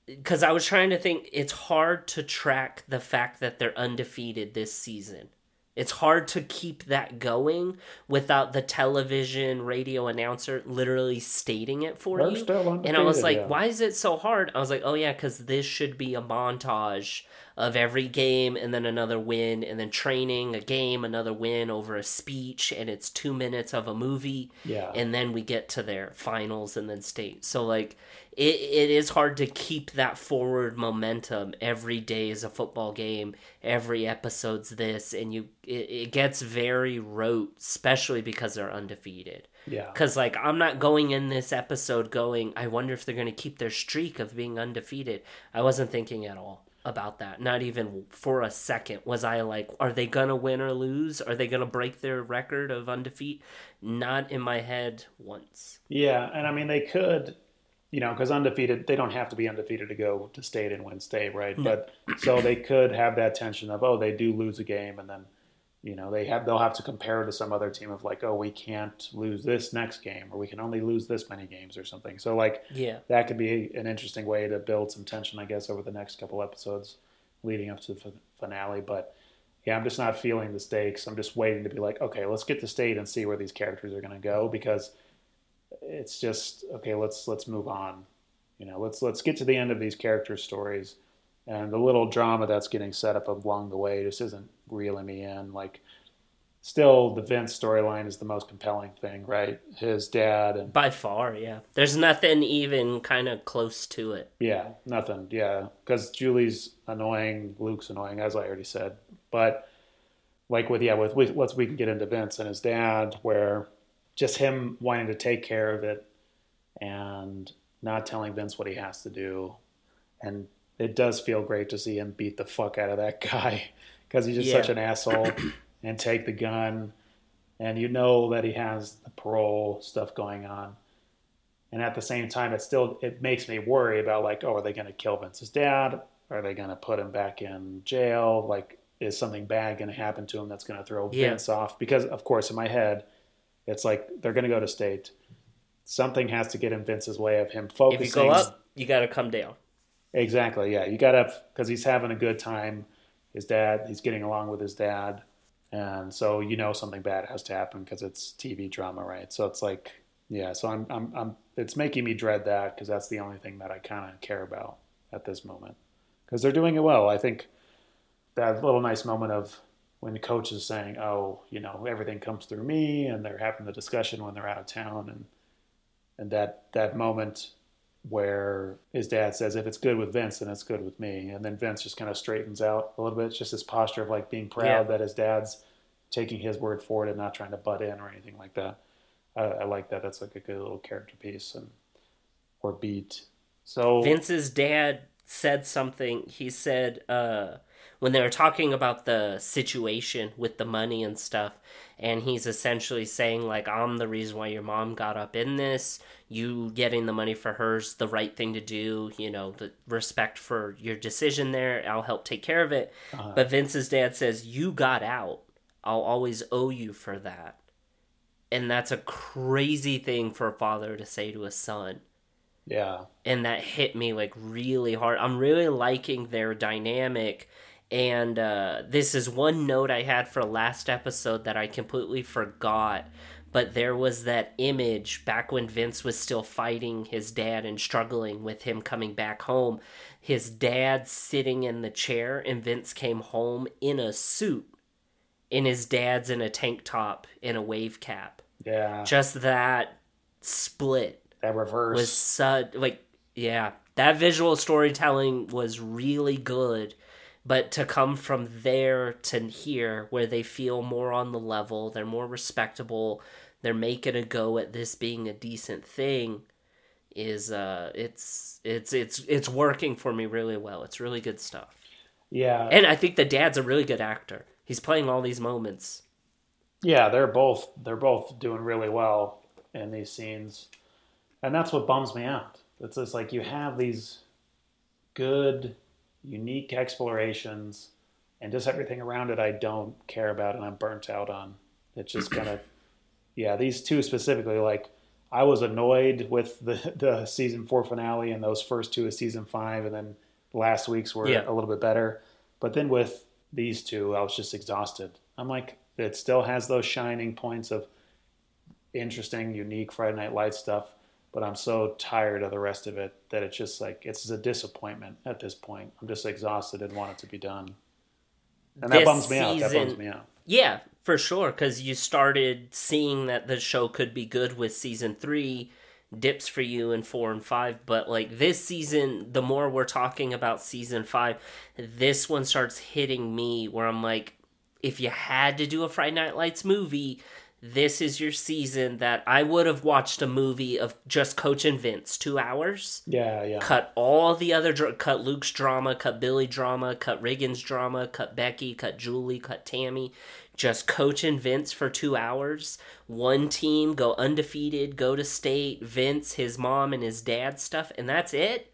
Because I was trying to think, it's hard to track the fact that they're undefeated this season. It's hard to keep that going without the television radio announcer literally stating it for We're you. And I was like, yeah. why is it so hard? I was like, oh yeah, because this should be a montage of every game and then another win and then training, a game, another win over a speech, and it's two minutes of a movie. Yeah. And then we get to their finals and then state. So like it, it is hard to keep that forward momentum every day is a football game every episode's this and you it, it gets very rote especially because they're undefeated yeah, because, like, I'm not going in this episode going, I wonder if they're going to keep their streak of being undefeated. I wasn't thinking at all about that. Not even for a second was I like, are they going to win or lose? Are they going to break their record of undefeat? Not in my head once. Yeah, and I mean they could you know, because undefeated, they don't have to be undefeated to go to state and win state, right? But so they could have that tension of, oh, they do lose a game, and then, you know, they have they'll have to compare to some other team of like, oh, we can't lose this next game, or we can only lose this many games, or something. So like, Yeah. that could be an interesting way to build some tension, I guess, over the next couple episodes leading up to the fin- finale. But yeah, I'm just not feeling the stakes. I'm just waiting to be like, okay, let's get to state and see where these characters are going to go because it's just okay. Let's let's move on. You know, let's let's get to the end of these character stories, and the little drama that's getting set up along the way just isn't reeling me in. Like, still, the Vince storyline is the most compelling thing, right? His dad and By far, yeah. There's nothing even kind of close to it. Yeah, nothing. Yeah, because Julie's annoying, Luke's annoying, as I already said. But like with yeah, with, let's we can get into Vince and his dad, where just him wanting to take care of it and not telling Vince what he has to do, and it does feel great to see him beat the fuck out of that guy because he's just Yeah. such an asshole and take the gun, and you know that he has the parole stuff going on. And at the same time it still it makes me worry about like oh are they going to kill vince's dad? Are they going to put him back in jail? Like is something bad going to happen to him that's going to throw Yeah. vince off? Because of course in my head it's like they're going to go to state. Something has to get in vince's way of him focusing If you go up, you got to come down. exactly yeah. You got to because he's having a good time his dad he's getting along with his dad. And so you know something bad has to happen because it's tv drama right? So it's like yeah so i'm i'm, I'm it's making me dread that because that's the only thing that i kind of care about at this moment. Because they're doing it well. I think that little nice moment of when the coach is saying oh you know everything comes through me and they're having the discussion when they're out of town and and that that moment where his dad says, "If it's good with Vince, then it's good with me," and then Vince just kind of straightens out a little bit. It's just this posture of like being proud Yeah. that his dad's taking his word for it and not trying to butt in or anything like that. I, I like that. That's like a good little character piece and or beat. So Vince's dad said something. He said uh, when they were talking about the situation with the money and stuff, and he's essentially saying like, "I'm the reason why your mom got up in this. You getting the money for her's the right thing to do. You know, the respect for your decision there. I'll help take care of it." Uh-huh. But Vince's dad says, "You got out. I'll always owe you for that." And that's a crazy thing for a father to say to a son yeah, and that hit me like really hard. I'm really liking their dynamic. And uh, this is one note I had for last episode that I completely forgot. But there was that image back when Vince was still fighting his dad and struggling with him coming back home. His dad sitting in the chair, and Vince came home in a suit. And his dad's in a tank top and a wave cap. yeah, Just that split that reverse. was such like yeah that visual storytelling was really good but to come from there to here where they feel more on the level they're more respectable they're making a go at this being a decent thing is uh it's it's it's it's working for me really well. It's really good stuff. Yeah, and i think the dad's a really good actor. He's playing all these moments. Yeah, they're both they're both doing really well in these scenes, and that's what bums me out. It's just like you have these good, unique explorations, and just everything around it I don't care about and I'm burnt out on. It's just kind of, yeah, these two specifically. Like I was annoyed with the the season four finale and those first two of season five, and then last week's were Yeah. a little bit better. But then with these two, I was just exhausted. I'm like, it still has those shining points of interesting, unique Friday Night Lights stuff, but I'm so tired of the rest of it that it's just like it's a disappointment at this point. I'm just exhausted and want it to be done, and that bums me out. That bums me out. Yeah, for sure. Because you started seeing that the show could be good with season three, dips for you in four and five. But like this season, the more we're talking about season five, this one starts hitting me where I'm like, if you had to do a Friday Night Lights movie, this is your season that I would have watched a movie of just Coach and Vince, two hours. Yeah, yeah. Cut all the other, dra- cut Luke's drama, cut Billy drama, cut Riggins drama, cut Becky, cut Julie, cut Tammy. Just Coach and Vince for two hours. One team go undefeated, go to state, Vince, his mom, and his dad stuff, and that's it.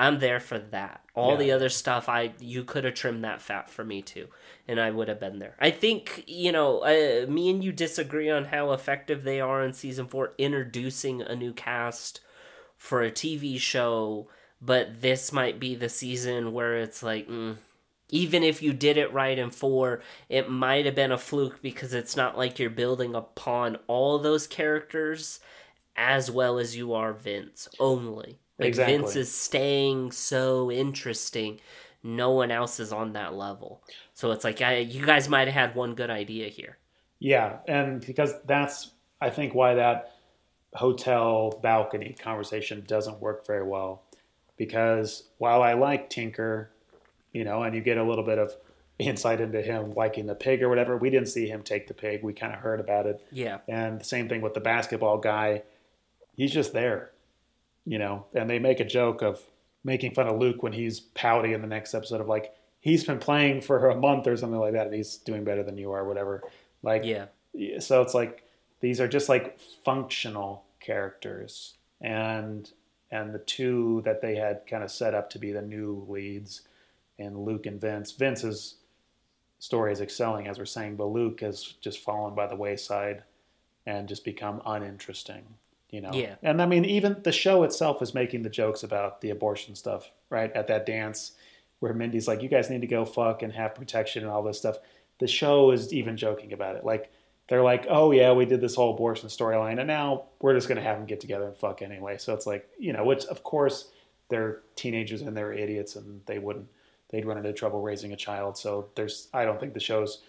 I'm there for that. All Yeah. the other stuff, I you could have trimmed that fat for me too, and I would have been there. I think you know, uh, me and you disagree on how effective they are in season four, introducing a new cast for a TV show. But this might be the season where it's like, mm, even if you did it right in four, it might have been a fluke because it's not like you're building upon all those characters as well as you are Vince only. Like Exactly. Vince is staying so interesting. No one else is on that level. So it's like I, you guys might have had one good idea here. Yeah, and because that's I think why that hotel balcony conversation doesn't work very well. Because while I like Tinker, you know, and you get a little bit of insight into him liking the pig or whatever, we didn't see him take the pig. We kind of heard about it. Yeah. And the same thing with the basketball guy. He's just there, you know. And they make a joke of making fun of Luke when he's pouty in the next episode of like he's been playing for a month or something like that, and he's doing better than you are, or whatever. Like, Yeah. so it's like these are just like functional characters, and and the two that they had kind of set up to be the new leads, and Luke and Vince. Vince's story is excelling, as we're saying, but Luke has just fallen by the wayside and just become uninteresting. You know, Yeah. And I mean, even the show itself is making the jokes about the abortion stuff, right? At that dance where Mindy's like, "You guys need to go fuck and have protection and all this stuff." The show is even joking about it. Like they're like, "Oh yeah, we did this whole abortion storyline, and now we're just gonna have them get together and fuck anyway." So it's like, you know, which of course they're teenagers and they're idiots and they wouldn't they'd run into trouble raising a child. So there's I don't think the show's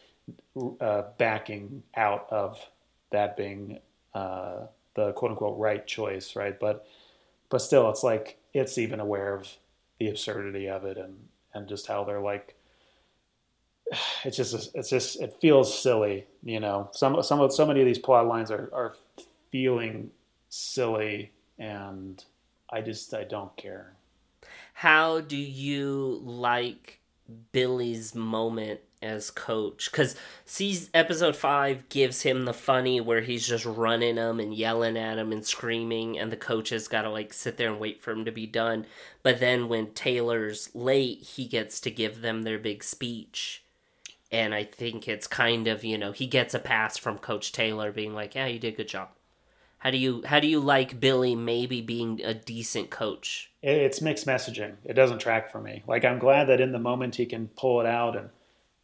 uh, backing out of that being uh, the quote unquote right choice, right? But but still, it's like it's even aware of the absurdity of it and and just how they're like. It's just it's just it feels silly, you know. Some some of so many of these plot lines are are feeling silly, and I just I don't care. How do you like Billy's moment as coach? Because sees episode five gives him the funny where he's just running him and yelling at him and screaming, and the coach has got to like sit there and wait for him to be done. But then when Taylor's late, he gets to give them their big speech. And I think it's kind of you know he gets a pass from Coach Taylor being like, yeah, you did a good job. How do you how do you like Billy maybe being a decent coach? It's mixed messaging. It doesn't track for me. Like I'm glad that in the moment he can pull it out and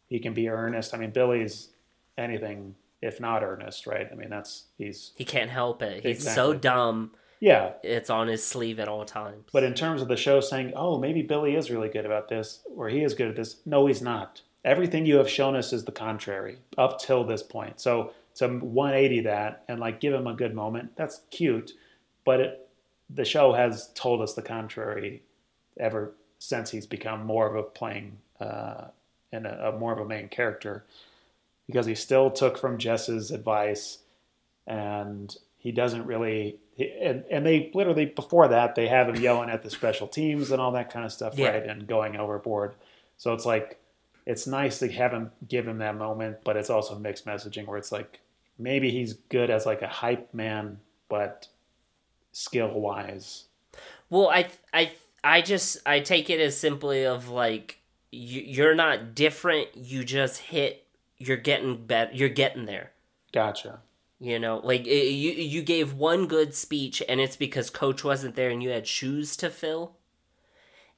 he can be earnest. I mean, Billy's anything if not earnest, right? I mean, that's he's He can't help it. He's so dumb. yeah. It's on his sleeve at all times. But in terms of the show saying, oh, maybe Billy is really good about this, or he is good at this, no, he's not. Everything you have shown us is the contrary up till this point. So, to 180 that and like give him a good moment. That's cute, but it, the show has told us the contrary ever since he's become more of a playing uh, and a, a more of a main character because he still took from Jess's advice and he doesn't really and, and they literally before that they have him yelling at the special teams and all that kind of stuff Yeah. right and going overboard so it's like it's nice to have him give him that moment but it's also mixed messaging where it's like maybe he's good as like a hype man but skill wise Well, I I I just I take it as simply of like you're not different. You just hit. You're getting better. You're getting there. gotcha You know, like i you you gave one good speech, and it's because coach wasn't there, and you had shoes to fill.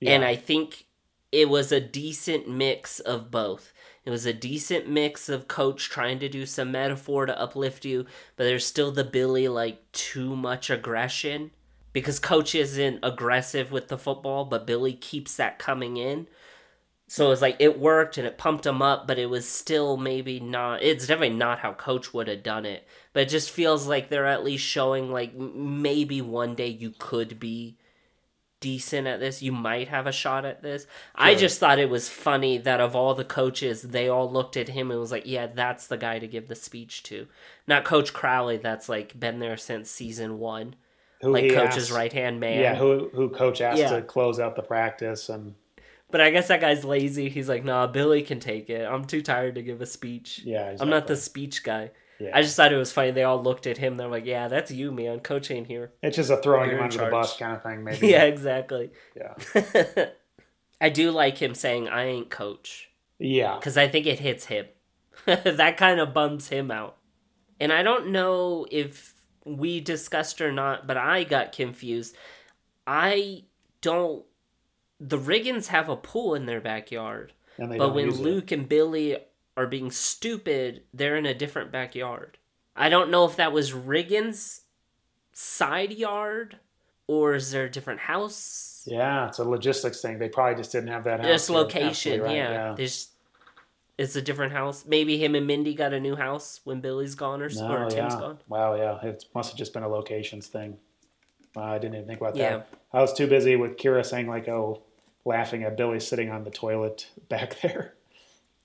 yeah. And I think it was a decent mix of both. It was a decent mix of coach trying to do some metaphor to uplift you, but there's still the Billy like too much aggression because coach isn't aggressive with the football, but Billy keeps that coming in. So it's like it worked and it pumped him up, but it was still maybe not. It's definitely not how coach would have done it. But it just feels like they're at least showing like maybe one day you could be decent at this. You might have a shot at this. I just thought it was funny that of all the coaches, they all looked at him and was like, "Yeah, that's the guy to give the speech to." Not Coach Crowley, that's like been there since season one, Who like coach's right hand man. Yeah, who who coach asked Yeah. to close out the practice and But I guess that guy's lazy. He's like, "Nah, Billy can take it. I'm too tired to give a speech. yeah, I'm not the speech guy." Yeah. I just thought it was funny. They all looked at him. They're like, "Yeah, that's you, man. Coach ain't here." It's just a throwing You're him in under the charge. bus kind of thing, maybe. yeah, exactly. yeah, I do like him saying, "I ain't coach." yeah. because I think it hits him. that kind of bums him out. And I don't know if we discussed or not, but I got confused. I don't. The Riggins have a pool in their backyard, And they but when use it. Luke and Billy are being stupid, they're in a different backyard. I don't know if that was Riggins' side yard or is there a different house? Yeah, it's a logistics thing. They probably just didn't have that house. Just location, right, yeah. There's it's a different house. Maybe him and Mindy got a new house when Billy's gone or, No, or Tim's yeah. gone. Wow, yeah. It must have just been a locations thing. Uh, I didn't even think about Yeah. that. I was too busy with Kira saying like, "Oh, laughing at Billy sitting on the toilet back there."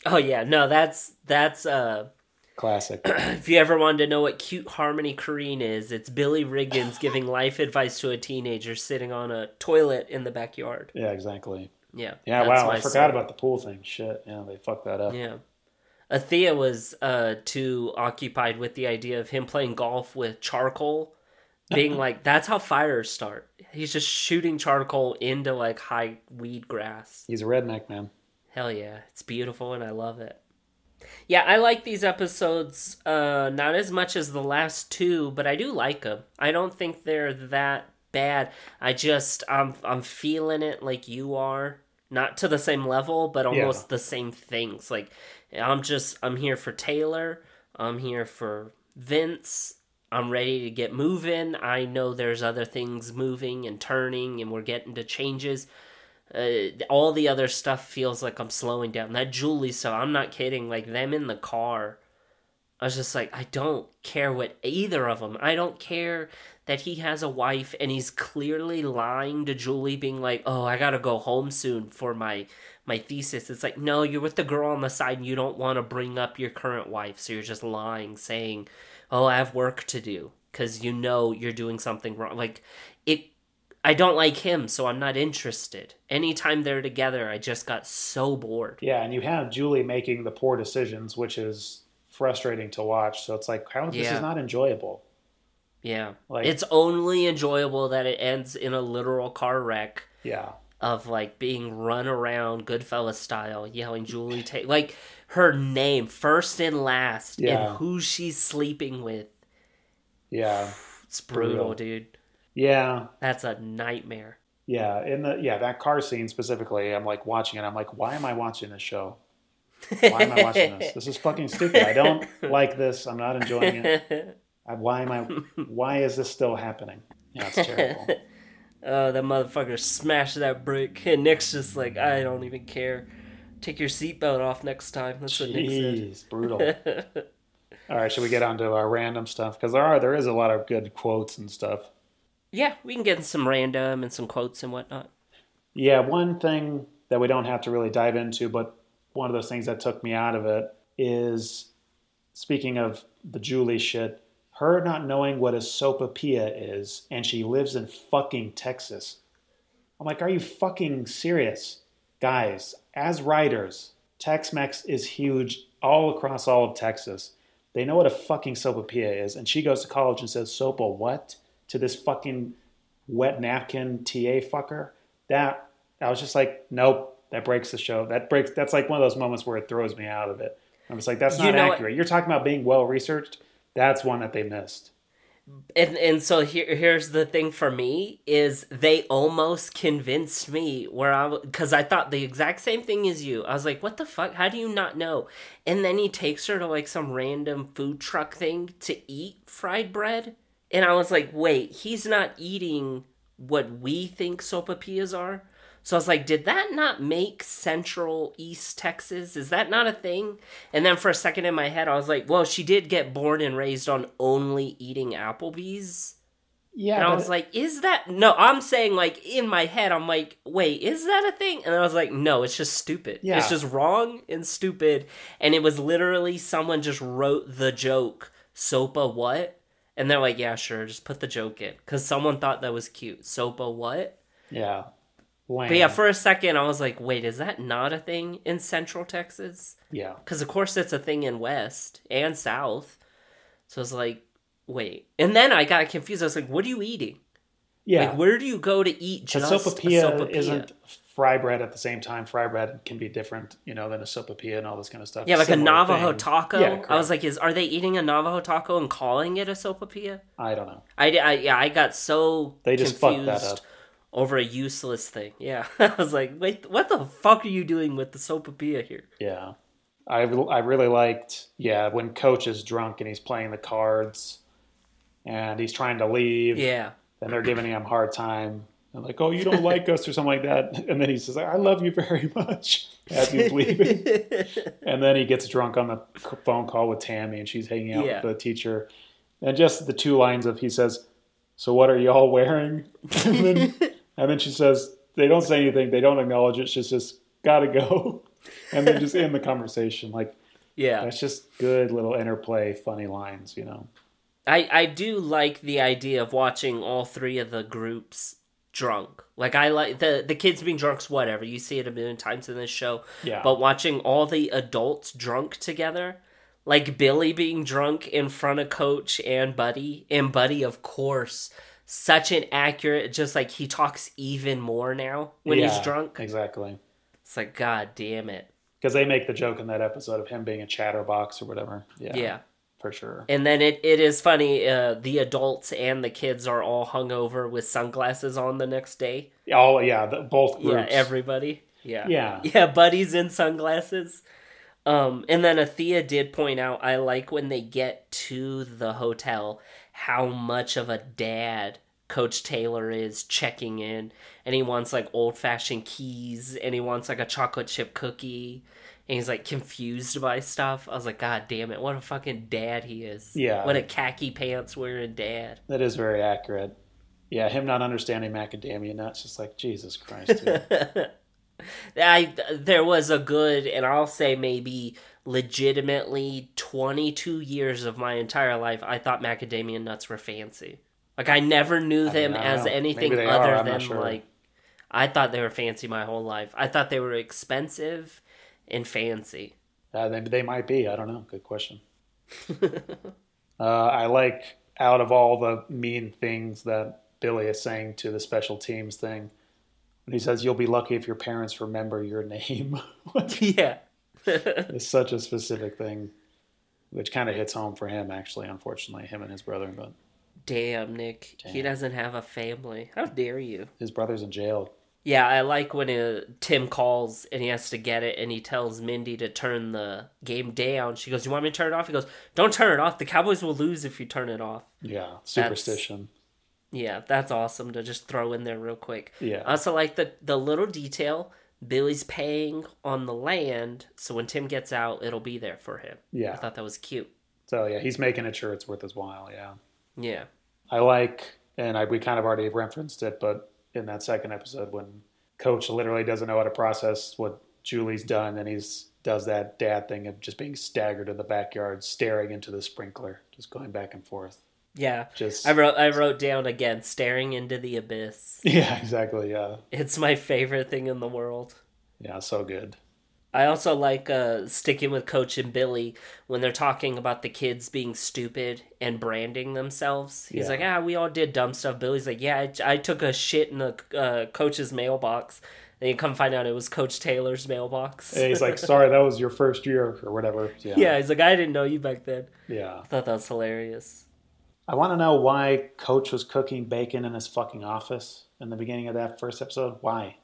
Oh yeah, no, that's that's uh Classic. if you ever wanted to know what cute harmony Korine is, it's Billy Riggins giving life advice to a teenager sitting on a toilet in the backyard. yeah, exactly. Yeah. Yeah, wow. I forgot son. about the pool thing. Shit. Yeah, they fucked that up. Yeah. Athea was uh too occupied with the idea of him playing golf with charcoal. Being like, that's how fires start. He's just shooting charcoal into like high weed grass. He's a redneck man. Hell yeah. It's beautiful and I love it. Yeah, I like these episodes uh not as much as the last two, but I do like them. I don't think they're that bad. I just I'm I'm feeling it like you are. Not to the same level, but almost the same things. Like I'm just I'm here for Taylor. I'm here for Vince. I'm ready to get moving. I know there's other things moving and turning and we're getting to changes uh, all the other stuff feels like I'm slowing down. That Julie stuff, I'm not kidding. Like them in the car, I was just like, I don't care what either of them. I don't care that he has a wife and he's clearly lying to Julie, being like, "Oh, I gotta go home soon for my my thesis." It's like, no, you're with the girl on the side and you don't want to bring up your current wife, so you're just lying, saying, "Oh, I have work to do," because you know you're doing something wrong. Like it I don't like him, so I'm not interested. Anytime they're together, I just got so bored. Yeah, and you have Julie making the poor decisions, which is frustrating to watch. So it's like, how this is not enjoyable. Yeah. Like- it's only enjoyable that it ends in a literal car wreck Yeah. Of like being run around Goodfellas style, yelling Julie Ta- like her name first and last Yeah. and who she's sleeping with. Yeah. It's brutal, Brutal. dude. Yeah. That's a nightmare. Yeah. In the yeah, that car scene specifically, I'm like watching it. I'm like, why am I watching this show? Why am I watching this? This is fucking stupid. I don't like this. I'm not enjoying it. Why am I? Why is this still happening? Yeah, it's terrible. Oh, that motherfucker smashed that brick. And Nick's just like, I don't even care. Take your seatbelt off next time. That's what Nick said. Jeez, brutal. All right, should we get on to our random stuff? Because there are there is a lot of good quotes and stuff. Yeah, we can get some random and some quotes and whatnot. Yeah, one thing that we don't have to really dive into, but one of those things that took me out of it is speaking of the Julie shit, her not knowing what a sopapilla is, and she lives in fucking Texas. I'm like, are you fucking serious? Guys, as writers, Tex Mex is huge all across all of Texas. They know what a fucking sopapilla is, and she goes to college and says, Sopa what? To this fucking wet napkin TA fucker. That I was just like, nope, that breaks the show. That breaks. That's like one of those moments where it throws me out of it. I'm just like, that's You not know what- accurate. You're talking about being well researched. That's one that they missed. And and so here here's the thing for me is they almost convinced me where I because I thought the exact same thing as you. I was like, what the fuck? How do you not know? And then he takes her to like some random food truck thing to eat fried bread, and I was like, wait, he's not eating what we think sopapillas are. So I was like, did that not make Central East Texas? Is that not a thing? And then for a second in my head, I was like, well, she did get born and raised on only eating Applebee's. Yeah, and I was like, is that no? I'm saying like in my head, I'm like, wait, is that a thing? And I was like, no, it's just stupid. Yeah. It's just wrong and stupid. And it was literally someone just wrote the joke, Sopa what? And they're like, yeah, sure, just put the joke in. Because someone thought that was cute. Sopa what? yeah. Lame. But yeah, for a second, I was like, wait, is that not a thing in Central Texas? yeah. Because of course it's a thing in West and South. So I was like, wait. And then I got confused. I was like, what are you eating? Yeah. Like, where do you go to eat just sopapilla, a sopapilla? isn't fry bread at the same time. Fry bread can be different, you know, than a sopapilla and all this kind of stuff. Yeah, like Similar a Navajo thing. taco. Yeah, I was like, is are they eating a Navajo taco and calling it a sopapilla? I don't know. I, I yeah, I got so They just fucked that up. Over a useless thing. Yeah, I was like, wait, what the fuck are you doing with the sopapilla here? Yeah. I, I really liked, yeah, when Coach is drunk and he's playing the cards and he's trying to leave Yeah, and they're giving him a hard time. And like, oh, you don't like us or something like that. And then he says, I love you very much as he's leaving. and then he gets drunk on the phone call with Tammy and she's hanging out Yeah. with the teacher. And just the two lines of he says, So what are y'all wearing? and, then, and then she says, They don't say anything. They don't acknowledge it. She's just, Gotta go. And then just end the conversation. Like, yeah. that's just good little interplay, funny lines, you know? I I do like the idea of watching all three of the groups drunk. Like I like the the kids being drunks, whatever. You see it a million times in this show. Yeah. But watching all the adults drunk together, like Billy being drunk in front of Coach and Buddy, and Buddy, of course, such an accurate. Just like he talks even more now when he's drunk. Exactly. It's like God damn it. Because they make the joke in that episode of him being a chatterbox or whatever. Yeah. Yeah. For sure. And then it, it is funny. Uh, the adults and the kids are all hungover with sunglasses on the next day. All, yeah, the, both groups. Yeah, everybody. Yeah. Yeah. Yeah, buddies in sunglasses. Um, and then Athea did point out I like when they get to the hotel how much of a dad Coach Taylor is checking in. And he wants like old fashioned keys and he wants like a chocolate chip cookie. And he's like confused by stuff. I was like, God damn it, what a fucking dad he is. Yeah. What a khaki pants wearing dad. That is very accurate. Yeah, him not understanding macadamia nuts, just like Jesus Christ. I there was a good and I'll say maybe legitimately 22 years of my entire life I thought macadamia nuts were fancy. Like I never knew I them mean, I as know. anything other are, than sure. like I thought they were fancy my whole life. I thought they were expensive and fancy. uh, they, they might be. I don't know. Good question. uh, I like out of all the mean things that Billy is saying to the special teams thing, when he says, "You'll be lucky if your parents remember your name." yeah. it's such a specific thing, which kind of hits home for him. Actually, unfortunately, him and his brother, but Damn, Nick. He doesn't have a family. How dare you? his brother's in jail. Yeah, I like when uh, Tim calls and he has to get it, and he tells Mindy to turn the game down. She goes, "You want me to turn it off?" He goes, "Don't turn it off. The Cowboys will lose if you turn it off." Yeah, superstition. Yeah, that's awesome to just throw in there real quick. Yeah. I also like the the little detail. Billy's paying on the land, so when Tim gets out, it'll be there for him. Yeah. I thought that was cute. So yeah, he's making it sure it's worth his while. Yeah. Yeah. I like, and I, we kind of already referenced it, but in that second episode, when Coach literally doesn't know how to process what Julie's done, and he's does that dad thing of just being staggered in the backyard, staring into the sprinkler, just going back and forth. Yeah. Just I wrote I wrote down again, staring into the abyss. yeah, exactly. Yeah, It's my favorite thing in the world. yeah, so good. I also like uh, sticking with Coach and Billy when they're talking about the kids being stupid and branding themselves. He's Yeah. like, ah, we all did dumb stuff. Billy's like, yeah, I, I took a shit in the uh, coach's mailbox. And you come find out it was Coach Taylor's mailbox. And he's like, "Sorry, that was your first year or whatever." Yeah, yeah, he's like, I didn't know you back then. yeah. I thought that was hilarious. I want to know why Coach was cooking bacon in his fucking office in the beginning of that first episode. Why?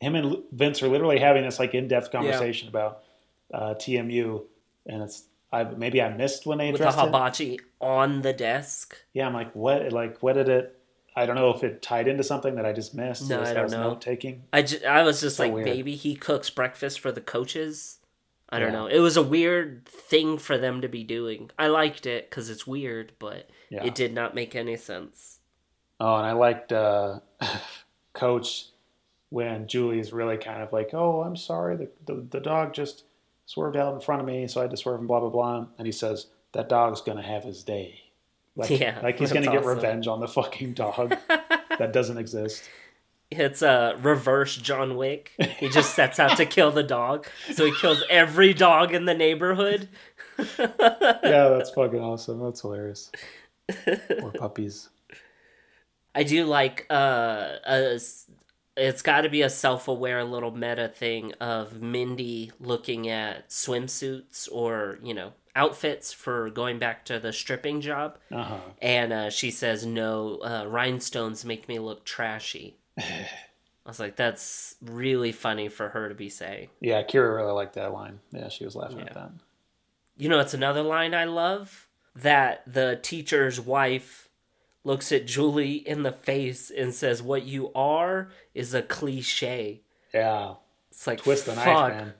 Him and Vince are literally having this like in-depth conversation about uh, TMU, and it's I maybe I missed when they With the addressed it. hibachi on the desk. Yeah, I'm like, what? Like, what did it? I don't know if it tied into something that I just missed. No, I don't know. Taking. I, ju- I was just So like, weird. maybe he cooks breakfast for the coaches. I don't Yeah. know. It was a weird thing for them to be doing. I liked it because it's weird, but Yeah, it did not make any sense. Oh, and I liked uh, Coach when Julie's really kind of like, "Oh, I'm sorry, the, the the dog just swerved out in front of me, so I had to swerve and blah blah blah." And he says, "That dog's gonna have his day." Like, Yeah, like he's gonna get revenge on the fucking dog that doesn't exist. It's a reverse John Wick. He just sets out to kill the dog, so he kills every dog in the neighborhood. Yeah, that's fucking awesome. That's hilarious. or puppies. I do like uh, a, it's got to be a self-aware little meta thing of Mindy looking at swimsuits or you know outfits for going back to the stripping job, Uh huh. and uh, she says no uh, rhinestones make me look trashy. I was like, that's really funny for her to be saying. Yeah, Kira really liked that line. Yeah, she was laughing at that. You know, it's another line I love that the teacher's wife looks at Julie in the face and says, "What you are is a cliche." Yeah, It's like twist the fuck. knife, man.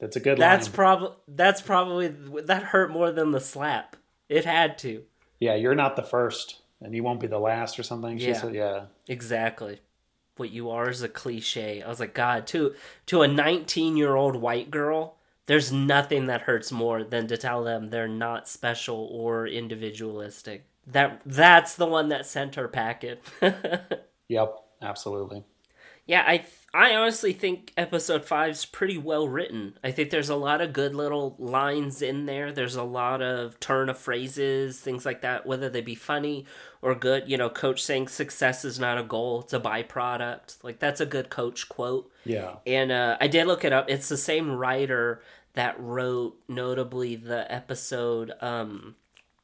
That's a good That's line. probably that's probably that hurt more than the slap. It had to. yeah, you're not the first, and you won't be the last, or something. She Yeah. said, yeah. Exactly. What you are is a cliche. I was like, God, to to a 19 year old white girl, there's nothing that hurts more than to tell them they're not special or individualistic. That that's the one that sent her packet. Yep, absolutely. Yeah, I I honestly think episode five's pretty well written. I think there's a lot of good little lines in there. There's a lot of turn of phrases, things like that, whether they be funny or good. You know, coach saying success is not a goal, it's a byproduct. Like that's a good coach quote. Yeah. And uh, I did look it up. It's the same writer that wrote, notably, the episode um,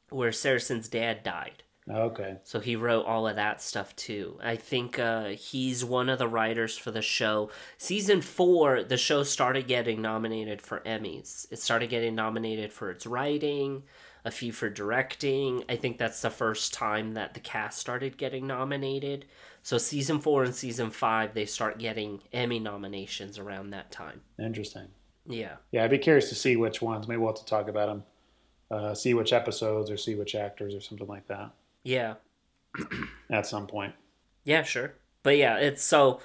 where Saracen's dad died. Okay. So he wrote all of that stuff too. I think uh, he's one of the writers for the show. Season four, the show started getting nominated for Emmys. It started getting nominated for its writing, a few for directing. I think that's the first time that the cast started getting nominated. So season four and season five, they start getting Emmy nominations around that time. Interesting. Yeah. Yeah, I'd be curious to see which ones. Maybe we'll have to talk about them. Uh, see which episodes or see which actors or something like that Yeah. at some point. Yeah, sure. But yeah, it's so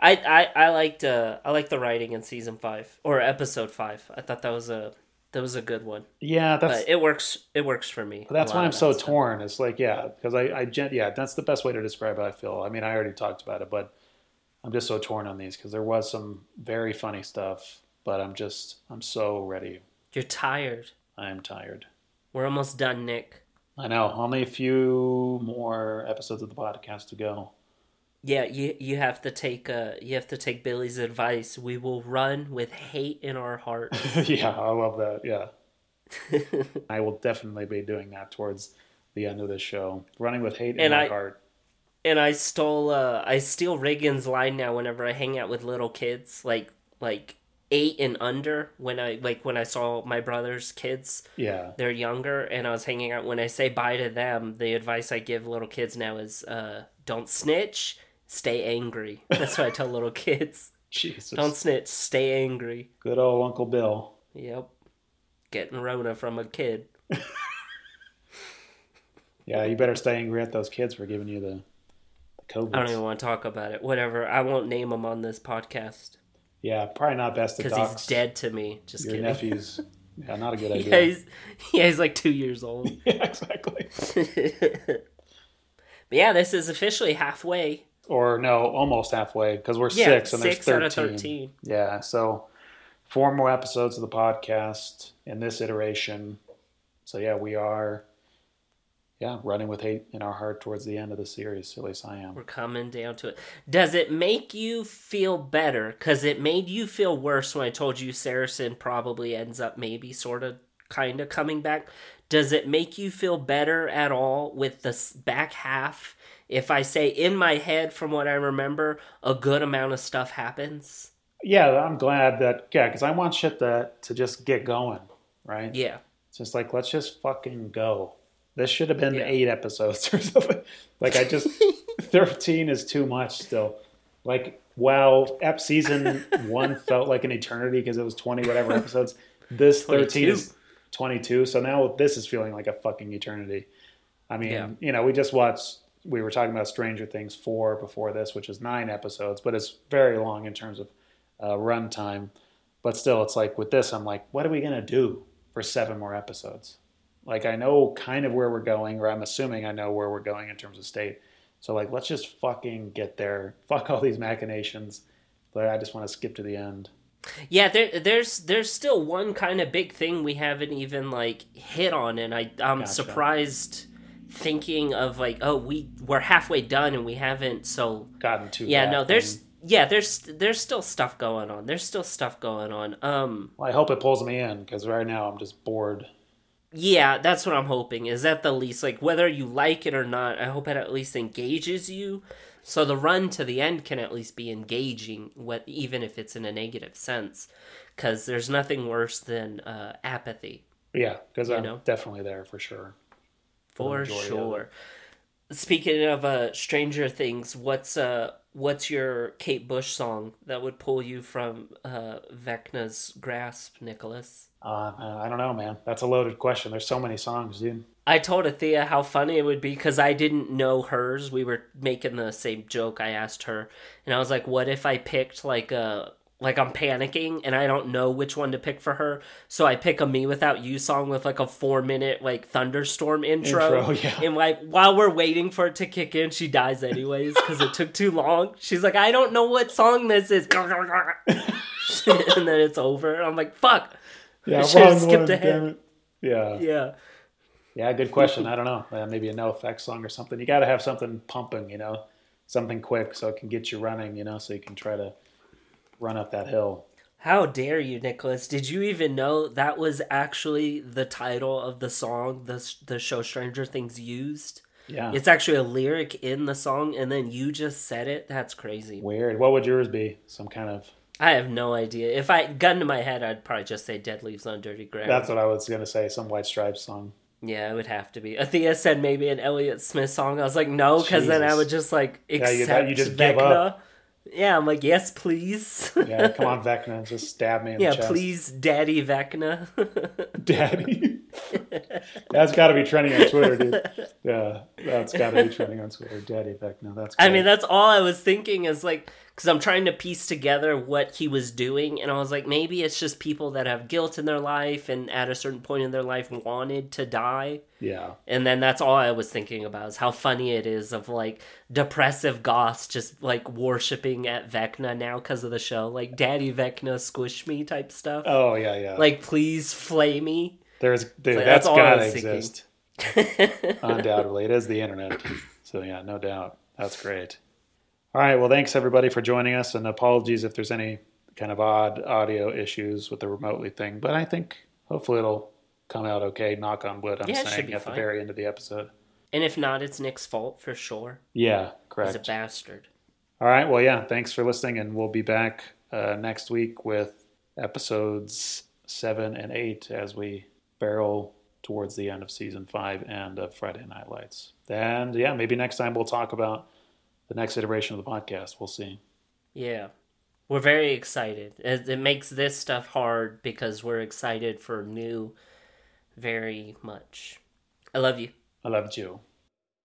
I I I liked uh I liked the writing in season 5 or episode 5. I thought that was a that was a good one. Yeah, that's But it works it works for me. that's why I'm so stuff. torn. It's like, yeah, because I, I, yeah, that's the best way to describe it. I feel. I mean, I already talked about it, but I'm just so torn on these because there was some very funny stuff, but I'm just, I'm so ready. You're tired. I am tired. We're almost done, Nick. I know. Only a few more episodes of the podcast to go. Yeah, you you have to take uh you have to take Billy's advice. We will run with hate in our heart. yeah, I love that. Yeah, I will definitely be doing that towards the end of this show. Running with hate in And my heart. and I stole uh I steal Riggins' line now whenever I hang out with little kids, like like eight and under. When I like when I saw my brother's kids, Yeah. they're younger, and I was hanging out. When I say bye to them, the advice I give little kids now is uh don't snitch, stay angry. That's what I tell little kids. Jesus. Don't snitch, stay angry. Good old Uncle Bill. Yep, getting Rona from a kid. Yeah, you better stay angry at those kids for giving you the, the COVID. I don't even want to talk about it. Whatever. I won't name them on this podcast Yeah, probably not best to because he's dead to me. Just your kidding. nephews. Yeah, not a good Yeah, idea. he's, yeah, he's like two years old. yeah, exactly. but yeah, this is officially halfway. Or no, almost halfway because we're Yeah, six and there's six out of 13. Yeah, so four more episodes of the podcast in this iteration. So yeah, we are. Yeah, running with hate in our heart towards the end of the series. At least I am. We're coming down to it. Does it make you feel better? Because it made you feel worse when I told you Saracen probably ends up maybe sort of kind of coming back. Does it make you feel better at all with the back half? If I say in my head, from what I remember, a good amount of stuff happens. Yeah, I'm glad that. Yeah, because I want shit to to just get going. Right. Yeah. It's just like let's just fucking go. This should have been Yeah. eight episodes or something. Like I just thirteen is too much still. Like wow, ep season one felt like an eternity because it was twenty whatever episodes. This thirteen is twenty two. So now this is feeling like a fucking eternity. I mean, Yeah. you know, we just watched we were talking about Stranger Things four before this, which is nine episodes, but it's very long in terms of uh, runtime. But still, it's like with this, I'm like, what are we gonna do for seven more episodes? Like I know kind of where we're going, or I'm assuming I know where we're going in terms of state. So like, let's just fucking get there. Fuck all these machinations. But I just want to skip to the end. Yeah, there, there's there's still one kind of big thing we haven't even like hit on, and I I'm Gotcha. surprised thinking of like oh we we're halfway done and we haven't so Gotten to yeah no there's yeah there's there's still stuff going on there's still stuff going on um Well, I hope it pulls me in because right now I'm just bored. Yeah that's what I'm hoping is at the least like whether you like it or not I hope it at least engages you so the run to the end can at least be engaging what even if it's in a negative sense because there's nothing worse than uh, apathy Yeah, because I'm know? definitely there for sure. for sure. Speaking of uh, Stranger Things, what's uh what's your Kate Bush song that would pull you from uh, Vecna's grasp, Nicholas? Uh, I don't know, man. That's a loaded question. There's so many songs, dude. I told Athea how funny it would be because I didn't know hers. We were making the same joke. I asked her, and I was like, "What if I picked like a like I'm panicking and I don't know which one to pick for her? So I pick a Me Without You song with like a four minute like thunderstorm intro, Intro, yeah. and like while we're waiting for it to kick in, she dies anyways because it took too long. She's like, "I don't know what song this is," and then it's over. I'm like, "Fuck." Yeah, should've skipped one, ahead. Yeah. Yeah. Yeah, good question. I don't know. Uh, maybe a NOFX song or something. You got to have something pumping, you know, something quick so it can get you running, you know, so you can try to run up that hill. How dare you, Nicholas? Did you even know that was actually the title of the song the the show Stranger Things used? Yeah. It's actually a lyric in the song, and then you just said it. That's crazy. Weird. What would yours be? Some kind of. I have no idea. If I gun to my head, I'd probably just say "Dead Leaves on Dirty Ground." That's what I was going to say. Some White Stripes song. yeah, it would have to be. Athea said maybe an Elliott Smith song. I was like, no, because then I would just like you- accept you just give Vecna. Yeah, I'm like, yes, please. Yeah, come on, Vecna. Just stab me in yeah, the chest. please, Daddy Vecna. Daddy. that's got to be trending on Twitter, dude. Yeah, that's got to be trending on Twitter. Daddy Vecna. That's I mean, that's all I was thinking is like, because I'm trying to piece together what he was doing, and I was like, maybe it's just people that have guilt in their life and at a certain point in their life wanted to die. Yeah. And then that's all I was thinking about is how funny it is of like depressive goths just like worshiping at Vecna now because of the show. Like, Daddy Vecna, squish me type stuff. Oh, yeah, yeah. Like, please flay me. There's, dude, like, that's that's all I got to exist. Undoubtedly. It is the internet. So, yeah, no doubt. That's great. All right. Well, thanks everybody for joining us. And apologies if there's any kind of odd audio issues with the remotely thing. But I think hopefully it'll come out okay. Knock on wood, I'm Yeah, saying at fine. the very end of the episode. And if not, it's Nick's fault for sure. Yeah, correct. He's a bastard. All right. Well, yeah. Thanks for listening, and we'll be back uh, next week with episodes seven and eight as we barrel towards the end of season five and of Friday Night Lights. And yeah, maybe next time we'll talk about the next iteration of the podcast. We'll see. Yeah. We're very excited. It, it makes this stuff hard because we're excited for new very much. I love you. I love you.